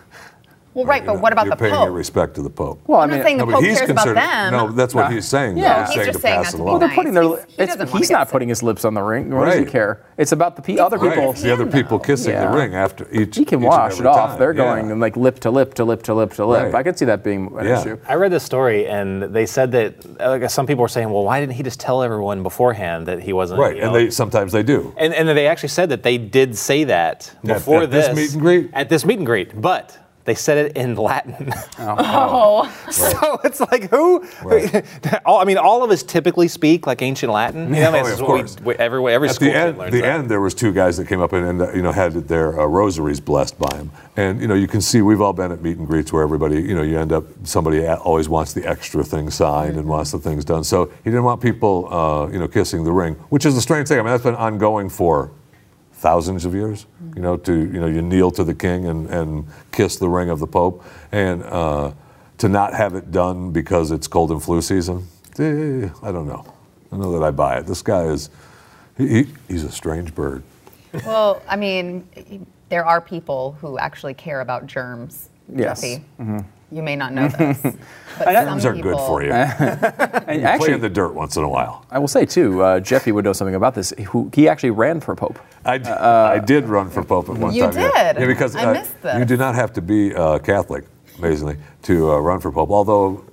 [SPEAKER 1] Well, right,
[SPEAKER 3] You're
[SPEAKER 1] but what
[SPEAKER 3] not-
[SPEAKER 1] about
[SPEAKER 3] you're
[SPEAKER 1] the
[SPEAKER 3] paying
[SPEAKER 1] Pope?
[SPEAKER 3] your respect to the Pope.
[SPEAKER 2] well, I
[SPEAKER 1] I'm not
[SPEAKER 2] mean,
[SPEAKER 1] saying the
[SPEAKER 3] but
[SPEAKER 1] Pope
[SPEAKER 3] he's
[SPEAKER 1] cares about them.
[SPEAKER 3] No, that's what he's saying. though.
[SPEAKER 2] Yeah.
[SPEAKER 3] he's,
[SPEAKER 2] He's
[SPEAKER 3] saying
[SPEAKER 1] just
[SPEAKER 3] to
[SPEAKER 1] saying
[SPEAKER 3] pass
[SPEAKER 1] not to be
[SPEAKER 2] well, they're putting their.
[SPEAKER 1] He's- he
[SPEAKER 2] it's-
[SPEAKER 1] doesn't
[SPEAKER 2] he's not
[SPEAKER 1] get
[SPEAKER 2] putting his lips on the ring. Why does he care? It's about the pe- other
[SPEAKER 3] Right,
[SPEAKER 2] people.
[SPEAKER 3] it's the other people kissing
[SPEAKER 2] Yeah.
[SPEAKER 3] the ring after each.
[SPEAKER 2] He can
[SPEAKER 3] each
[SPEAKER 2] wash it off.
[SPEAKER 3] time.
[SPEAKER 2] They're
[SPEAKER 3] Yeah.
[SPEAKER 2] going like lip to lip to lip to lip to lip.
[SPEAKER 3] Right.
[SPEAKER 2] I could see that being an
[SPEAKER 3] Yeah.
[SPEAKER 2] issue.
[SPEAKER 4] I read this story, and they said that uh, like, some people were saying, "Well, why didn't he just tell everyone beforehand that he wasn't?"
[SPEAKER 3] Right, and they sometimes they do.
[SPEAKER 4] And, and they actually said that they did say that
[SPEAKER 3] At-
[SPEAKER 4] before
[SPEAKER 3] this meet and greet?
[SPEAKER 4] At this meet and greet, but they said it in Latin. [laughs]
[SPEAKER 1] oh, [laughs]
[SPEAKER 4] so it's like who?
[SPEAKER 3] Right. [laughs]
[SPEAKER 4] all, I mean, all of us typically speak like ancient Latin. You know, I mean,
[SPEAKER 3] Oh,
[SPEAKER 4] this
[SPEAKER 3] yeah,
[SPEAKER 4] is
[SPEAKER 3] of course.
[SPEAKER 4] we- every every
[SPEAKER 3] At
[SPEAKER 4] school
[SPEAKER 3] the end,
[SPEAKER 4] learns
[SPEAKER 3] the
[SPEAKER 4] that.
[SPEAKER 3] end, there was two guys that came up and, and uh, you know had their uh, rosaries blessed by him, and you know you can see we've all been at meet and greets where everybody you know you end up somebody always wants the extra thing signed and wants the things done. So he didn't want people uh, you know kissing the ring, which is a strange thing. I mean that's been ongoing for thousands of years. You know to you know you kneel to the king and, and kiss the ring of the pope, and uh, to not have it done because it's cold and flu season. eh, I don't know. I know that I buy it. This guy is. He, he, he's a strange bird.
[SPEAKER 1] well, I mean, there are people who actually care about germs.
[SPEAKER 2] Yes.
[SPEAKER 1] Jesse. You may not know this, [laughs] but
[SPEAKER 3] Germs are good for you. [laughs]
[SPEAKER 2] And
[SPEAKER 3] Play
[SPEAKER 2] actually,
[SPEAKER 3] in the dirt once in a while.
[SPEAKER 2] I will say too, uh, Jeffy would know something about this. Who he actually ran for pope.
[SPEAKER 3] I, d- I did run for pope at one
[SPEAKER 1] You
[SPEAKER 3] time. yeah.
[SPEAKER 1] did?
[SPEAKER 3] Yeah, because
[SPEAKER 1] I
[SPEAKER 3] uh,
[SPEAKER 1] missed this.
[SPEAKER 3] you do not have to be uh, Catholic, amazingly, to uh, run for pope. Although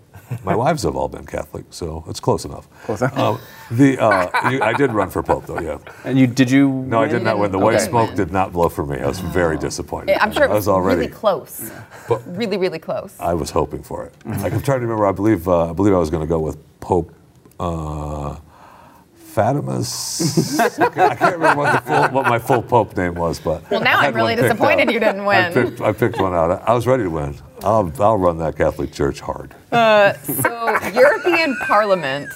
[SPEAKER 3] my [laughs] wives have all been Catholic, so it's close enough.
[SPEAKER 2] Close enough.
[SPEAKER 3] Um, the uh, you, I did run for pope though. Yeah.
[SPEAKER 2] And you did you?
[SPEAKER 3] No, I did not win. The white smoke did not blow for me. I was very disappointed.
[SPEAKER 1] I'm sure it
[SPEAKER 3] I
[SPEAKER 1] was,
[SPEAKER 3] was already.
[SPEAKER 1] really close.
[SPEAKER 3] But-
[SPEAKER 1] really, really close.
[SPEAKER 3] I was hoping for it. Like, I'm trying to remember. I believe uh, I believe I was going to go with Pope uh, Fatimus. [laughs] I can't remember what, the full, what my full Pope name was, but
[SPEAKER 1] Well, now
[SPEAKER 3] I
[SPEAKER 1] I'm really disappointed you didn't
[SPEAKER 3] I
[SPEAKER 1] win.
[SPEAKER 3] picked, I picked one out. I was ready to win. I'll, I'll run that Catholic Church hard.
[SPEAKER 1] So, European Parliament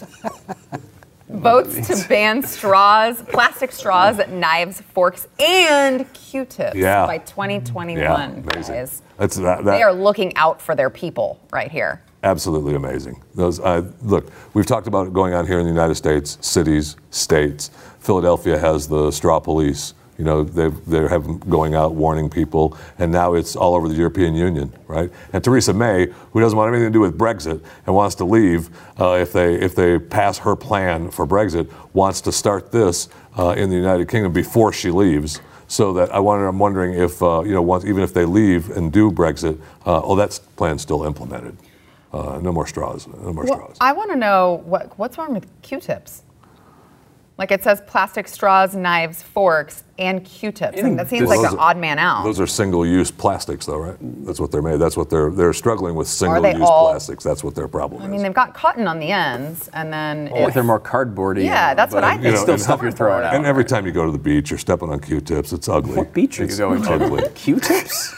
[SPEAKER 1] votes to ban straws, plastic straws, knives, forks, and Q-tips
[SPEAKER 3] Yeah.
[SPEAKER 1] by 2021.
[SPEAKER 3] Yeah, amazing. that. that
[SPEAKER 1] They are looking out for their people right here.
[SPEAKER 3] Absolutely amazing. Those uh, look, we've talked about it going on here in the United States, cities, states. Philadelphia has the straw police. You know, they they have going out warning people, and now it's all over the European Union, right? And Theresa May, who doesn't want anything to do with Brexit and wants to leave uh, if they if they pass her plan for Brexit, wants to start this uh, in the United Kingdom before she leaves. So that I wonder, I'm wondering if uh, you know, once, even if they leave and do Brexit, uh, oh, that plan's still implemented. Uh, no more straws. No more
[SPEAKER 1] Well,
[SPEAKER 3] straws.
[SPEAKER 1] I want to know what what's wrong with Q-tips. Like it says plastic straws, knives, forks, and Q-tips. Like, that seems like an odd man out.
[SPEAKER 3] Those are single-use plastics, though, right? That's what they're made. That's what they're they're struggling with single-use plastics. That's what their problem
[SPEAKER 1] I
[SPEAKER 3] is.
[SPEAKER 1] I mean, they've got cotton on the ends, and then
[SPEAKER 2] Like
[SPEAKER 1] it's,
[SPEAKER 2] they're more cardboardy.
[SPEAKER 1] Yeah, that's what
[SPEAKER 2] but
[SPEAKER 1] I
[SPEAKER 2] It's
[SPEAKER 1] think.
[SPEAKER 2] still stuff you're throwing out.
[SPEAKER 3] and every time you go to the beach, you're stepping on Q-tips. It's ugly.
[SPEAKER 2] What beach are you
[SPEAKER 3] It's
[SPEAKER 2] going to?
[SPEAKER 3] Ugly.
[SPEAKER 2] Q-tips?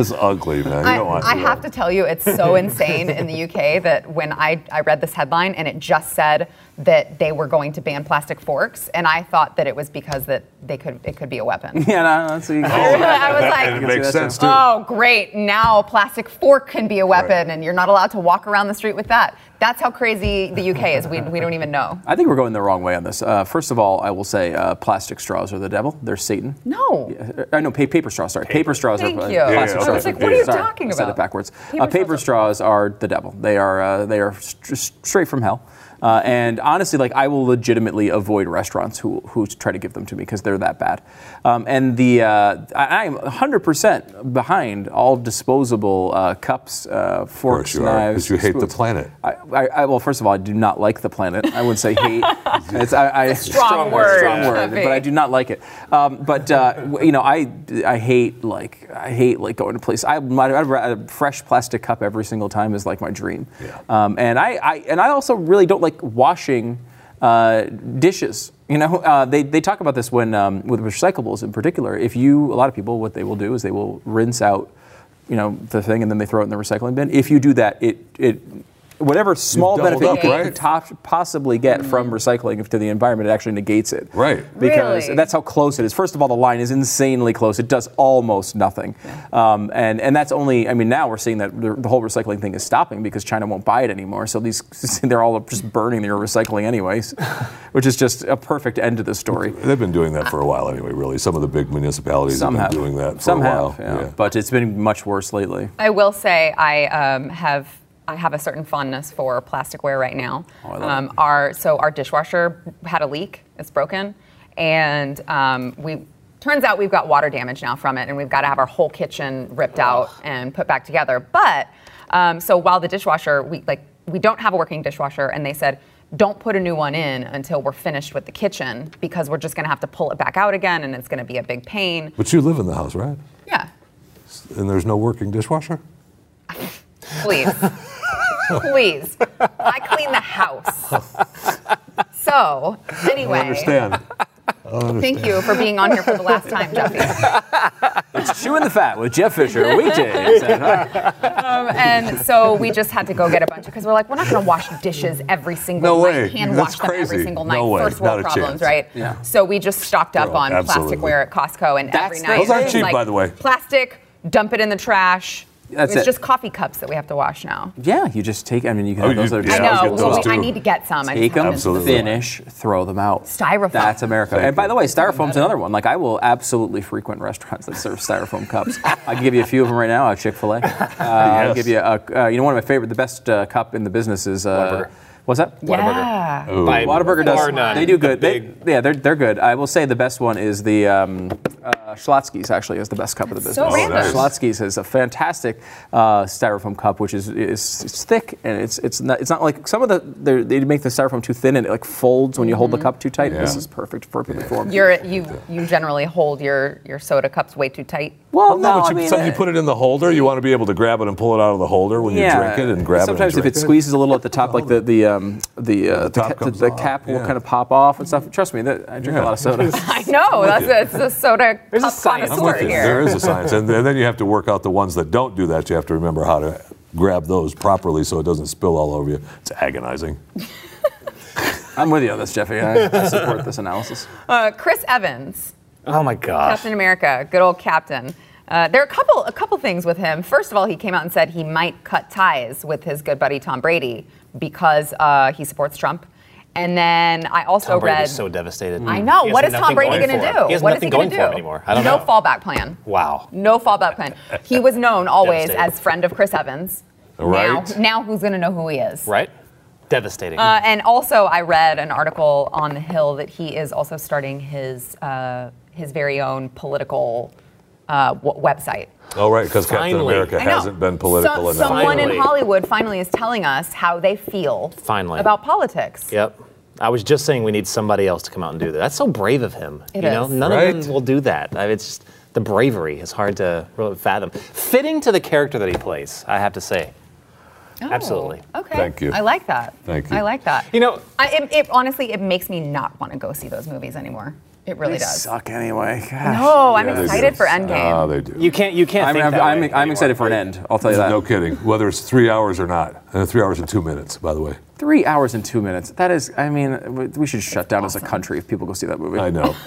[SPEAKER 3] It's ugly, man. You
[SPEAKER 1] I,
[SPEAKER 3] don't want
[SPEAKER 1] I
[SPEAKER 3] to
[SPEAKER 1] have to tell you, it's so [laughs] insane in the UK that when I, I read this headline and it just said that they were going to ban plastic forks, and I thought that it was because that they could it could be a weapon. [laughs]
[SPEAKER 2] Yeah, no, that's [laughs]
[SPEAKER 1] I was like,
[SPEAKER 3] and it makes sense too.
[SPEAKER 1] Oh, great. Now a plastic fork can be a weapon, and you're not allowed to walk around the street with that. That's how crazy the UK is. We, we don't even know.
[SPEAKER 2] I think we're going the wrong way on this. Uh, first of all, I will say uh, plastic straws are the devil. They're Satan.
[SPEAKER 1] No.
[SPEAKER 2] Uh, I know pa- paper straws. Sorry, paper, straws
[SPEAKER 1] Thank
[SPEAKER 2] are uh,
[SPEAKER 1] you.
[SPEAKER 2] plastic
[SPEAKER 3] Yeah,
[SPEAKER 2] straws.
[SPEAKER 3] I was like,
[SPEAKER 1] what are you
[SPEAKER 2] Sorry,
[SPEAKER 1] talking
[SPEAKER 2] I said
[SPEAKER 1] about?
[SPEAKER 2] it backwards.
[SPEAKER 1] Paper
[SPEAKER 2] uh, paper
[SPEAKER 1] straws
[SPEAKER 2] straws are the devil. They are uh, they are st- straight from hell. Uh, and honestly, like I will legitimately avoid restaurants who, who try to give them to me because they're that bad. Um, and the uh, I, I'm 100% behind all disposable uh, cups, uh, forks,
[SPEAKER 3] course you
[SPEAKER 2] knives.
[SPEAKER 3] because you hate the planet.
[SPEAKER 2] I, I, I, well, first of all, I do not like the planet. I wouldn't say hate. [laughs] it's, I, I, [laughs]
[SPEAKER 1] strong word,
[SPEAKER 2] strong word, but I do not like it. Um, but uh, you know, I, I hate like I hate like going to places. I might I'd rather- a fresh plastic cup every single time is like my dream.
[SPEAKER 3] Yeah.
[SPEAKER 2] Um, and I, I and I also really don't like washing uh, dishes. You know, [laughs] uh, they, they talk about this when um, with recyclables in particular. If you a lot of people what they will do is they will rinse out you know the thing and then they throw it in the recycling bin. If you do that, it it whatever small benefit
[SPEAKER 3] up,
[SPEAKER 2] you
[SPEAKER 3] right?
[SPEAKER 2] could top, possibly get from recycling to the environment, it actually negates it.
[SPEAKER 3] Right.
[SPEAKER 2] Because
[SPEAKER 1] Really?
[SPEAKER 2] that's how close it is. First of all, the line is insanely close. It does almost nothing. Um, and, and that's only, I mean, now we're seeing that the, the whole recycling thing is stopping because China won't buy it anymore. So these, [laughs] they're all just burning their recycling anyways, [laughs] which is just a perfect end to the story.
[SPEAKER 3] They've been doing that for a while anyway, really. Some of the big municipalities
[SPEAKER 2] Some
[SPEAKER 3] have
[SPEAKER 2] have.
[SPEAKER 3] been doing that for
[SPEAKER 2] Some
[SPEAKER 3] a while.
[SPEAKER 2] have, yeah. But it's been much worse lately.
[SPEAKER 1] I will say I um, have I have a certain fondness for plasticware right now.
[SPEAKER 2] Oh, I love
[SPEAKER 1] um, our so our dishwasher had a leak. It's broken, and um, we turns out we've got water damage now from it, and we've got to have our whole kitchen ripped out and put back together. But um, so while the dishwasher we like we don't have a working dishwasher, and they said. Don't put a new one in until we're finished with the kitchen because we're just going to have to pull it back out again and it's going to be a big pain.
[SPEAKER 3] But you live in the house, right?
[SPEAKER 1] Yeah,
[SPEAKER 3] And there's no working dishwasher?
[SPEAKER 1] Please. [laughs] Please. I clean the house. So, anyway.
[SPEAKER 3] I understand.
[SPEAKER 1] Thank you for being on here for the last time, Jeffy.
[SPEAKER 2] It's Chewing the Fat with Jeff Fisher, weekdays.
[SPEAKER 1] Um, and so we just had to go get a bunch because we're like, we're not going to wash dishes every single
[SPEAKER 3] No
[SPEAKER 1] night,
[SPEAKER 3] way.
[SPEAKER 1] hand
[SPEAKER 3] That's
[SPEAKER 1] wash them every
[SPEAKER 3] crazy.
[SPEAKER 1] single night.
[SPEAKER 3] No way.
[SPEAKER 1] First world
[SPEAKER 3] Not a
[SPEAKER 1] problems,
[SPEAKER 3] chance.
[SPEAKER 1] right?
[SPEAKER 2] Yeah.
[SPEAKER 1] So we just stocked up
[SPEAKER 3] Bro,
[SPEAKER 1] on
[SPEAKER 3] absolutely.
[SPEAKER 1] plasticware at Costco, and every
[SPEAKER 2] That's the
[SPEAKER 1] night
[SPEAKER 2] Those aren't
[SPEAKER 3] cheap,
[SPEAKER 1] like,
[SPEAKER 3] by the way.
[SPEAKER 1] Plastic, dump it in the trash.
[SPEAKER 2] That's
[SPEAKER 1] it's
[SPEAKER 2] it.
[SPEAKER 1] just coffee cups that we have to wash now.
[SPEAKER 2] Yeah, you just take, I mean, you can
[SPEAKER 3] Oh,
[SPEAKER 2] have those
[SPEAKER 3] you-
[SPEAKER 2] that are
[SPEAKER 3] yeah,
[SPEAKER 2] just
[SPEAKER 1] I
[SPEAKER 3] I was
[SPEAKER 1] know. well, we- I need to get some. I just
[SPEAKER 2] Take them,
[SPEAKER 1] haven't.
[SPEAKER 3] Absolutely.
[SPEAKER 2] finish, throw them out.
[SPEAKER 1] Styrofoam.
[SPEAKER 2] That's America.
[SPEAKER 3] Thank
[SPEAKER 2] and by
[SPEAKER 3] you.
[SPEAKER 2] the way, styrofoam's another one. Like I will absolutely frequent restaurants that serve styrofoam cups. I can give you a few of them right now. at Chick Fil A. Uh, [laughs] I'll give you a. Uh, you know, one of my favorite, the best uh, cup in the business is. Uh,
[SPEAKER 4] Whataburger.
[SPEAKER 2] What's that?
[SPEAKER 1] Yeah.
[SPEAKER 4] By
[SPEAKER 2] Whataburger does.
[SPEAKER 4] far none.
[SPEAKER 2] They do good.
[SPEAKER 4] The
[SPEAKER 2] They, yeah, they're they're good. I will say the best one is the um, uh, Schlotzsky's. Actually, is the best cup of the business.
[SPEAKER 1] So random.
[SPEAKER 3] nice.
[SPEAKER 2] Schlotzsky's is a fantastic uh, styrofoam cup, which is, is it's thick and it's it's not it's not like some of the they're- they make the styrofoam too thin and it like folds when you hold the cup too tight. This
[SPEAKER 3] Yeah.
[SPEAKER 2] is perfect, perfectly formed.
[SPEAKER 1] You're you you generally hold your your soda cups way too tight.
[SPEAKER 2] Well,
[SPEAKER 3] No,
[SPEAKER 2] no,
[SPEAKER 3] but
[SPEAKER 2] I
[SPEAKER 3] you,
[SPEAKER 2] mean,
[SPEAKER 3] some, you
[SPEAKER 2] uh,
[SPEAKER 3] put it in the holder. You want to be able to grab it and pull it out of the holder when you drink it and grab
[SPEAKER 2] Sometimes
[SPEAKER 3] it. Sometimes
[SPEAKER 2] if it
[SPEAKER 3] drink
[SPEAKER 2] squeezes a little at the top, like the the um, the, uh,
[SPEAKER 3] the top
[SPEAKER 2] ca- the
[SPEAKER 3] off,
[SPEAKER 2] cap will kind of pop off and stuff. Trust me, that, I drink a lot of soda. [laughs]
[SPEAKER 1] I know that's a, it's a soda
[SPEAKER 2] There's a science.
[SPEAKER 1] Connoisseur here.
[SPEAKER 3] There is a [laughs] science, and then then you have to work out the ones that don't do that. You have to remember how to grab those properly so it doesn't spill all over you. It's agonizing. [laughs]
[SPEAKER 2] I'm with you on this, Jeffy. I, I support this analysis.
[SPEAKER 1] Uh, Chris Evans,
[SPEAKER 4] Oh my gosh.
[SPEAKER 1] Captain America, good old Captain. Uh, there are a couple a couple things with him. First of all, he came out and said he might cut ties with his good buddy Tom Brady because uh, he supports Trump. And then I also
[SPEAKER 4] Tom
[SPEAKER 1] read.
[SPEAKER 4] Brady's so devastated.
[SPEAKER 1] I know. What is Tom Brady
[SPEAKER 4] going
[SPEAKER 1] going to do?
[SPEAKER 4] He has
[SPEAKER 1] what is
[SPEAKER 4] nothing
[SPEAKER 1] he
[SPEAKER 4] going
[SPEAKER 1] gonna
[SPEAKER 4] for him
[SPEAKER 1] do?
[SPEAKER 4] anymore. I don't
[SPEAKER 1] no
[SPEAKER 4] know.
[SPEAKER 1] fallback plan.
[SPEAKER 4] Wow.
[SPEAKER 1] No fallback plan. He was known [laughs] always as friend of Chris Evans.
[SPEAKER 3] Right.
[SPEAKER 1] Now, now who's going to know who he is?
[SPEAKER 4] Right? Devastating.
[SPEAKER 1] Uh, and also, I read an article on the Hill that he is also starting his uh, his very own political uh, w- website.
[SPEAKER 3] Oh, right, because Captain
[SPEAKER 4] Finally.
[SPEAKER 3] America
[SPEAKER 1] I know.
[SPEAKER 3] hasn't been political
[SPEAKER 1] So-
[SPEAKER 3] enough.
[SPEAKER 1] Someone in Hollywood finally is telling us how they feel
[SPEAKER 4] Finally.
[SPEAKER 1] about politics.
[SPEAKER 4] Yep. I was just saying we need somebody else to come out and do that. That's so brave of him.
[SPEAKER 1] It
[SPEAKER 4] you know,
[SPEAKER 1] is.
[SPEAKER 4] none
[SPEAKER 3] Right.
[SPEAKER 4] of them will do that. I mean, it's just the bravery is hard to really fathom. Fitting to the character that he plays, I have to say. Absolutely.
[SPEAKER 1] Oh, Okay.
[SPEAKER 3] Thank you.
[SPEAKER 1] I like that.
[SPEAKER 3] Thank you.
[SPEAKER 1] I like that.
[SPEAKER 4] You know-
[SPEAKER 1] I, it, it honestly it makes me not want to go see those movies anymore. It really
[SPEAKER 2] They
[SPEAKER 1] does.
[SPEAKER 2] suck anyway. Gosh.
[SPEAKER 1] No, I'm
[SPEAKER 3] Yeah,
[SPEAKER 1] excited for Endgame.
[SPEAKER 3] Ah, they do.
[SPEAKER 4] You can't. You can't.
[SPEAKER 2] I'm,
[SPEAKER 4] think
[SPEAKER 2] I'm,
[SPEAKER 4] that
[SPEAKER 2] I'm,
[SPEAKER 4] way
[SPEAKER 2] I'm
[SPEAKER 4] anymore.
[SPEAKER 2] excited for an end. I'll tell you that.
[SPEAKER 3] No kidding. Whether it's three hours or not. And three hours and two minutes, by the way.
[SPEAKER 2] Three hours and two minutes. That is, I mean, we- we should shut down as a country if people go see that movie.
[SPEAKER 3] I know. [laughs]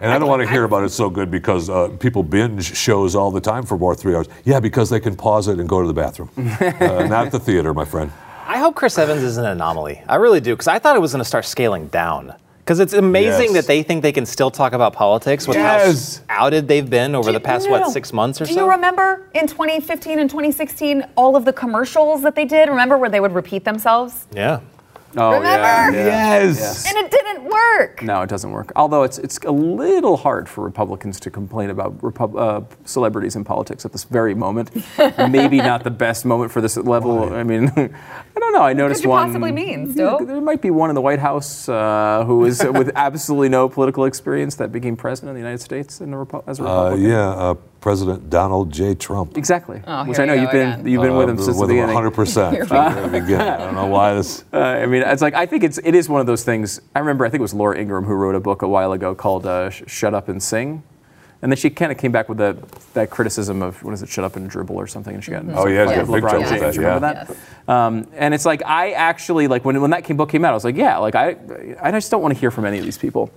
[SPEAKER 3] And I don't want to hear about it so good because uh, people binge shows all the time for more three hours. Yeah, because they can pause it and go to the bathroom. [laughs] uh, not at the theater, my friend.
[SPEAKER 4] I hope Chris Evans is an anomaly. I really do, because I thought it was going to start scaling down. Because it's amazing
[SPEAKER 3] Yes.
[SPEAKER 4] that they think they can still talk about politics with
[SPEAKER 3] Yes.
[SPEAKER 4] how outed they've been over
[SPEAKER 1] Do-
[SPEAKER 4] the past,
[SPEAKER 1] no,
[SPEAKER 4] what, six months or
[SPEAKER 1] Do
[SPEAKER 4] so?
[SPEAKER 1] Do you remember in 2015 and 2016 all of the commercials that they did? Remember where they would repeat themselves?
[SPEAKER 4] Yeah.
[SPEAKER 2] Oh, yeah,
[SPEAKER 1] Remember?
[SPEAKER 2] yeah.
[SPEAKER 3] Yes.
[SPEAKER 1] And it didn't work.
[SPEAKER 2] No, it doesn't work. Although it's it's a little hard for Republicans to complain about Repub- uh, celebrities in politics at this very moment. [laughs] Maybe not the best moment for this level. I mean, [laughs] I don't know. I noticed
[SPEAKER 1] you
[SPEAKER 2] one.
[SPEAKER 1] possibly mean,
[SPEAKER 2] Yeah,
[SPEAKER 1] Stu?
[SPEAKER 2] there might be one in the White House uh, who is with [laughs] absolutely no political experience that became president of the United States in a Repu- as a
[SPEAKER 3] Uh,
[SPEAKER 2] Republican.
[SPEAKER 3] yeah, uh, President Donald J. Trump.
[SPEAKER 2] Exactly.
[SPEAKER 1] Oh,
[SPEAKER 2] Which I know you've been
[SPEAKER 1] again.
[SPEAKER 2] you've been with him
[SPEAKER 3] Uh,
[SPEAKER 2] since
[SPEAKER 3] with
[SPEAKER 2] the beginning.
[SPEAKER 3] 100% from the beginning. I don't know why this. [laughs]
[SPEAKER 2] Uh, I mean, it's like I think it's it is one of those things. I remember I think it was Laura Ingraham who wrote a book a while ago called uh, "Shut Up and Sing," and then she kind of came back with that that criticism of what is it, "Shut Up and Dribble" or something, and she got in
[SPEAKER 3] Oh,
[SPEAKER 2] some
[SPEAKER 3] yeah,
[SPEAKER 2] fight
[SPEAKER 3] she
[SPEAKER 2] with
[SPEAKER 3] big
[SPEAKER 2] LeBron
[SPEAKER 3] trouble with
[SPEAKER 2] James.
[SPEAKER 3] that,
[SPEAKER 2] Remember
[SPEAKER 3] yeah.
[SPEAKER 2] that? Um, and it's like I actually like when when that came, book came out, I was like, yeah, like I I just don't want to hear from any of these people.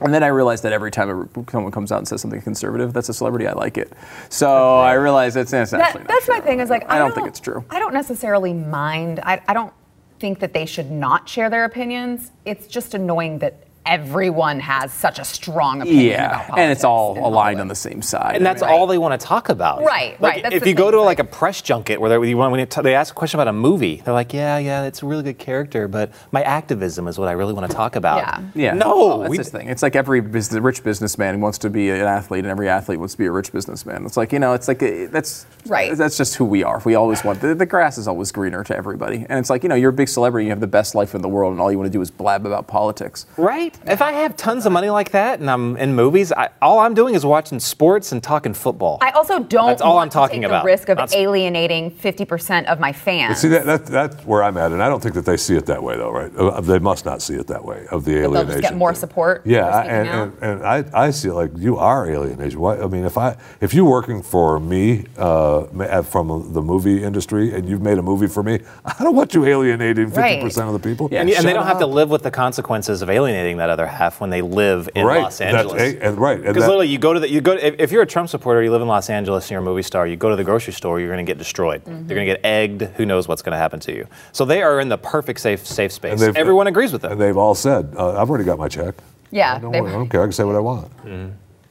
[SPEAKER 2] And then I realized that every time someone comes out and says something conservative, that's a celebrity. I like it. So I realized that's, that's actually
[SPEAKER 1] That,
[SPEAKER 2] not
[SPEAKER 1] that's
[SPEAKER 2] true.
[SPEAKER 1] my thing. Is like
[SPEAKER 2] I don't think it's true.
[SPEAKER 1] I don't necessarily mind. I, I don't think that they should not share their opinions. It's just annoying that everyone has such a strong opinion about
[SPEAKER 2] Yeah,
[SPEAKER 1] politics.
[SPEAKER 2] and it's all aligned
[SPEAKER 1] Hollywood.
[SPEAKER 2] on the same side.
[SPEAKER 4] And that's
[SPEAKER 1] Right.
[SPEAKER 4] all they want to talk about.
[SPEAKER 1] Right,
[SPEAKER 4] Like,
[SPEAKER 1] right, that's
[SPEAKER 4] If
[SPEAKER 1] the
[SPEAKER 4] you go to
[SPEAKER 1] like-
[SPEAKER 4] like a press junket where they, when you t- they ask a question about a movie, they're like, yeah, yeah, it's a really good character, but my activism is what I really want to talk about.
[SPEAKER 1] Yeah.
[SPEAKER 2] Yeah.
[SPEAKER 4] No.
[SPEAKER 2] Well, that's
[SPEAKER 4] we-
[SPEAKER 2] this thing. It's like every business, rich businessman wants to be an athlete, and every athlete wants to be a rich businessman. It's like you know, it's like uh, that's
[SPEAKER 1] Right.
[SPEAKER 2] That's just who we are. We always want the, the grass is always greener to everybody, and it's like you know, you're a big celebrity, you have the best life in the world, and all you want to do is blab about politics.
[SPEAKER 4] Right? If I have tons of money like that and I'm in movies, I, all I'm doing is watching sports and talking football.
[SPEAKER 1] I also don't
[SPEAKER 4] That's all
[SPEAKER 1] want
[SPEAKER 4] I'm talking
[SPEAKER 1] to take
[SPEAKER 4] about.
[SPEAKER 1] the risk of
[SPEAKER 4] Not
[SPEAKER 1] alienating 50% of my fans.
[SPEAKER 3] See, that, that, that's where I'm at, and I don't think that they see it that way, though, right? Uh, They must not see it that way of the alienation.
[SPEAKER 1] they'll just get more
[SPEAKER 3] thing.
[SPEAKER 1] support for
[SPEAKER 3] Yeah, I-
[SPEAKER 1] speaking
[SPEAKER 3] and,
[SPEAKER 1] out?
[SPEAKER 3] and, and I, I see it like you are alienation. Why, I mean, if I if you're working for me uh, ma- from the movie industry and you've made a movie for me, [laughs] I don't want you alienating 50
[SPEAKER 1] Right.
[SPEAKER 3] percent of the people.
[SPEAKER 2] Yeah,
[SPEAKER 4] and, and they
[SPEAKER 3] Shut
[SPEAKER 4] don't have to
[SPEAKER 3] up.
[SPEAKER 4] live with the consequences of alienating that other half when they live in
[SPEAKER 3] Right,
[SPEAKER 4] Los
[SPEAKER 3] that's-
[SPEAKER 4] Angeles.
[SPEAKER 3] and- right,
[SPEAKER 4] Because literally, you go to the you go to, if, if you're a Trump supporter, you live in Los Angeles, and you're a movie star. You go to the grocery store, you're going to get destroyed.
[SPEAKER 1] Mm-hmm.
[SPEAKER 4] You're going to get egged. Who knows what's going to happen to you? So they are in the perfect safe safe space.
[SPEAKER 3] And
[SPEAKER 4] Everyone agrees with them.
[SPEAKER 3] And they've all said, uh, "I've already got my check.
[SPEAKER 1] yeah,
[SPEAKER 3] I don't, want- I don't care. I can say what I want."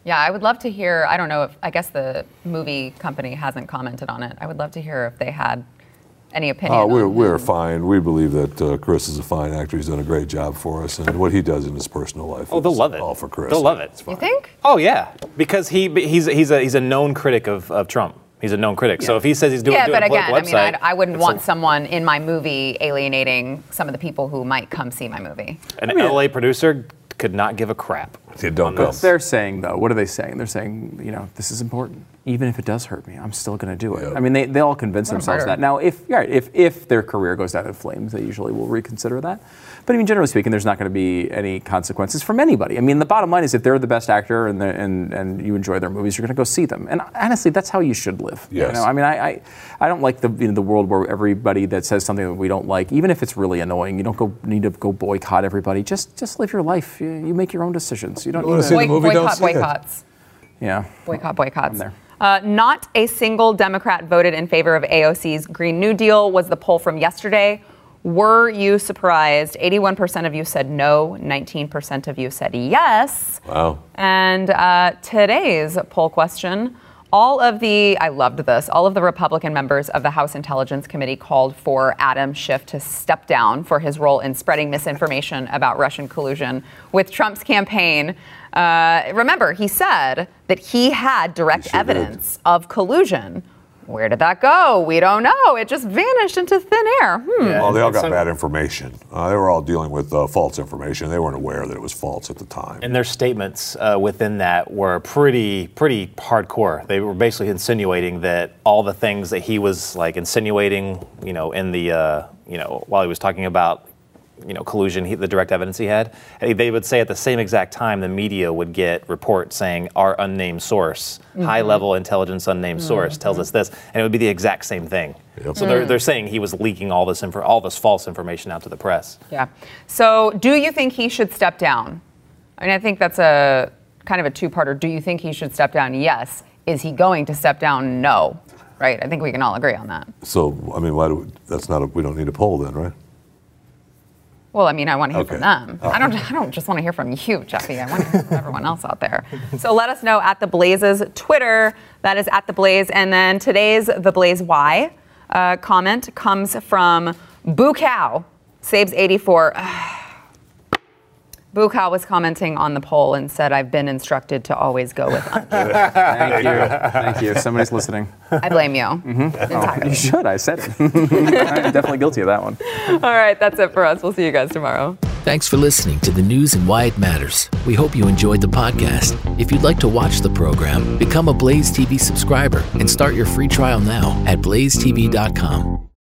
[SPEAKER 1] yeah, I would love to hear. I don't know if I guess the movie company hasn't commented on it. I would love to hear if they had any opinion.
[SPEAKER 3] Oh, we're,
[SPEAKER 1] on
[SPEAKER 3] we're
[SPEAKER 1] him.
[SPEAKER 3] fine. We believe that uh, Chris is a fine actor. He's done a great job for us, and what he does in his personal life.
[SPEAKER 4] Oh, they'll love it.
[SPEAKER 3] All for Chris.
[SPEAKER 4] They'll love it.
[SPEAKER 3] It's
[SPEAKER 1] You
[SPEAKER 3] fine.
[SPEAKER 1] think?
[SPEAKER 4] Oh yeah, because he he's he's a he's a known critic of, of Trump. He's a known critic. So if he says he's doing,
[SPEAKER 1] yeah,
[SPEAKER 4] doing
[SPEAKER 1] but
[SPEAKER 4] a
[SPEAKER 1] again,
[SPEAKER 4] political
[SPEAKER 1] I mean,
[SPEAKER 4] website,
[SPEAKER 1] I'd, I wouldn't want
[SPEAKER 4] a-
[SPEAKER 1] someone in my movie alienating some of the people who might come see my movie.
[SPEAKER 4] an LA producer could not give a crap.
[SPEAKER 3] Yeah, don't
[SPEAKER 4] on
[SPEAKER 3] come.
[SPEAKER 4] this.
[SPEAKER 2] They're saying though, what are they saying? They're saying, you know, this is important. Even if it does hurt me, I'm still going to do it.
[SPEAKER 3] Yeah.
[SPEAKER 2] I mean, they, they all convince
[SPEAKER 1] What
[SPEAKER 2] themselves that. Now, if yeah, if if their career goes down in flames, they usually will reconsider that. But I mean, generally speaking, there's not going to be any consequences from anybody. I mean, the bottom line is, if they're the best actor and and and you enjoy their movies, you're going to go see them. And honestly, that's how you should live. You
[SPEAKER 3] Yes.
[SPEAKER 2] know? I mean, I, I I don't like the you know, the world where everybody that says something that we don't like, even if it's really annoying, you don't go need to go boycott everybody. Just just live your life. You, you make your own decisions. You don't
[SPEAKER 3] wanna
[SPEAKER 2] need
[SPEAKER 3] see
[SPEAKER 2] to,
[SPEAKER 3] the movie, don't
[SPEAKER 1] boycott,
[SPEAKER 3] see it.
[SPEAKER 1] boycotts.
[SPEAKER 2] yeah.
[SPEAKER 1] Boycott, boycotts.
[SPEAKER 2] there.
[SPEAKER 1] Uh, not a single Democrat voted in favor of AOC's Green New Deal, was the poll from yesterday. Were you surprised? 81% of you said no, 19% of you said yes.
[SPEAKER 3] Wow.
[SPEAKER 1] And uh, today's poll question all of the, I loved this, all of the Republican members of the House Intelligence Committee called for Adam Schiff to step down for his role in spreading misinformation about Russian collusion with Trump's campaign. Uh, remember, he said that he had direct
[SPEAKER 3] He sure did.
[SPEAKER 1] evidence of collusion Where did that go? We don't know. It just vanished into thin air. Hmm.
[SPEAKER 4] Yeah,
[SPEAKER 3] Well, they all got
[SPEAKER 4] some-
[SPEAKER 3] bad information. Uh, they were all dealing with uh, false information. They weren't aware that it was false at the time.
[SPEAKER 4] And their statements uh, within that were pretty, pretty hardcore. They were basically insinuating that all the things that he was like insinuating, you know, in the, uh, you know, while he was talking about, you know, collusion, he, the direct evidence he had, they would say at the same exact time the media would get reports saying our unnamed source, mm-hmm. high-level intelligence unnamed mm-hmm. source tells us this, and it would be the exact same thing.
[SPEAKER 3] Yep.
[SPEAKER 4] So they're, mm. they're saying he was leaking all this info, all this false information out to the press.
[SPEAKER 1] Yeah. So, do you think he should step down? I mean, I think that's a kind of a two-parter. Do you think he should step down? Yes. Is he going to step down? No. Right. I think we can all agree on that.
[SPEAKER 3] So, I mean, why do we, that's not a, we don't need a poll then, right?
[SPEAKER 1] Well, I mean, I want to hear
[SPEAKER 3] Okay.
[SPEAKER 1] from them. I don't. I don't just want to hear from you, Jeffy. I want to hear from everyone else out there. So let us know at the Blaze's Twitter. That is at the Blaze. And then today's the Blaze Why uh, comment comes from Boo Cow saves 84. [sighs] Boo Cow was commenting on the poll and said, "I've been instructed to always go with." [laughs] un-."
[SPEAKER 2] Thank you. Thank you. Somebody's listening.
[SPEAKER 1] I blame you.
[SPEAKER 2] Mm-hmm.
[SPEAKER 1] You
[SPEAKER 2] should. I said it. [laughs] I'm definitely guilty of that one.
[SPEAKER 1] All right, that's it for us. We'll see you guys tomorrow.
[SPEAKER 5] Thanks for listening to the news and why it matters. We hope you enjoyed the podcast. If you'd like to watch the program, become a Blaze TV subscriber and start your free trial now at blazetv.com.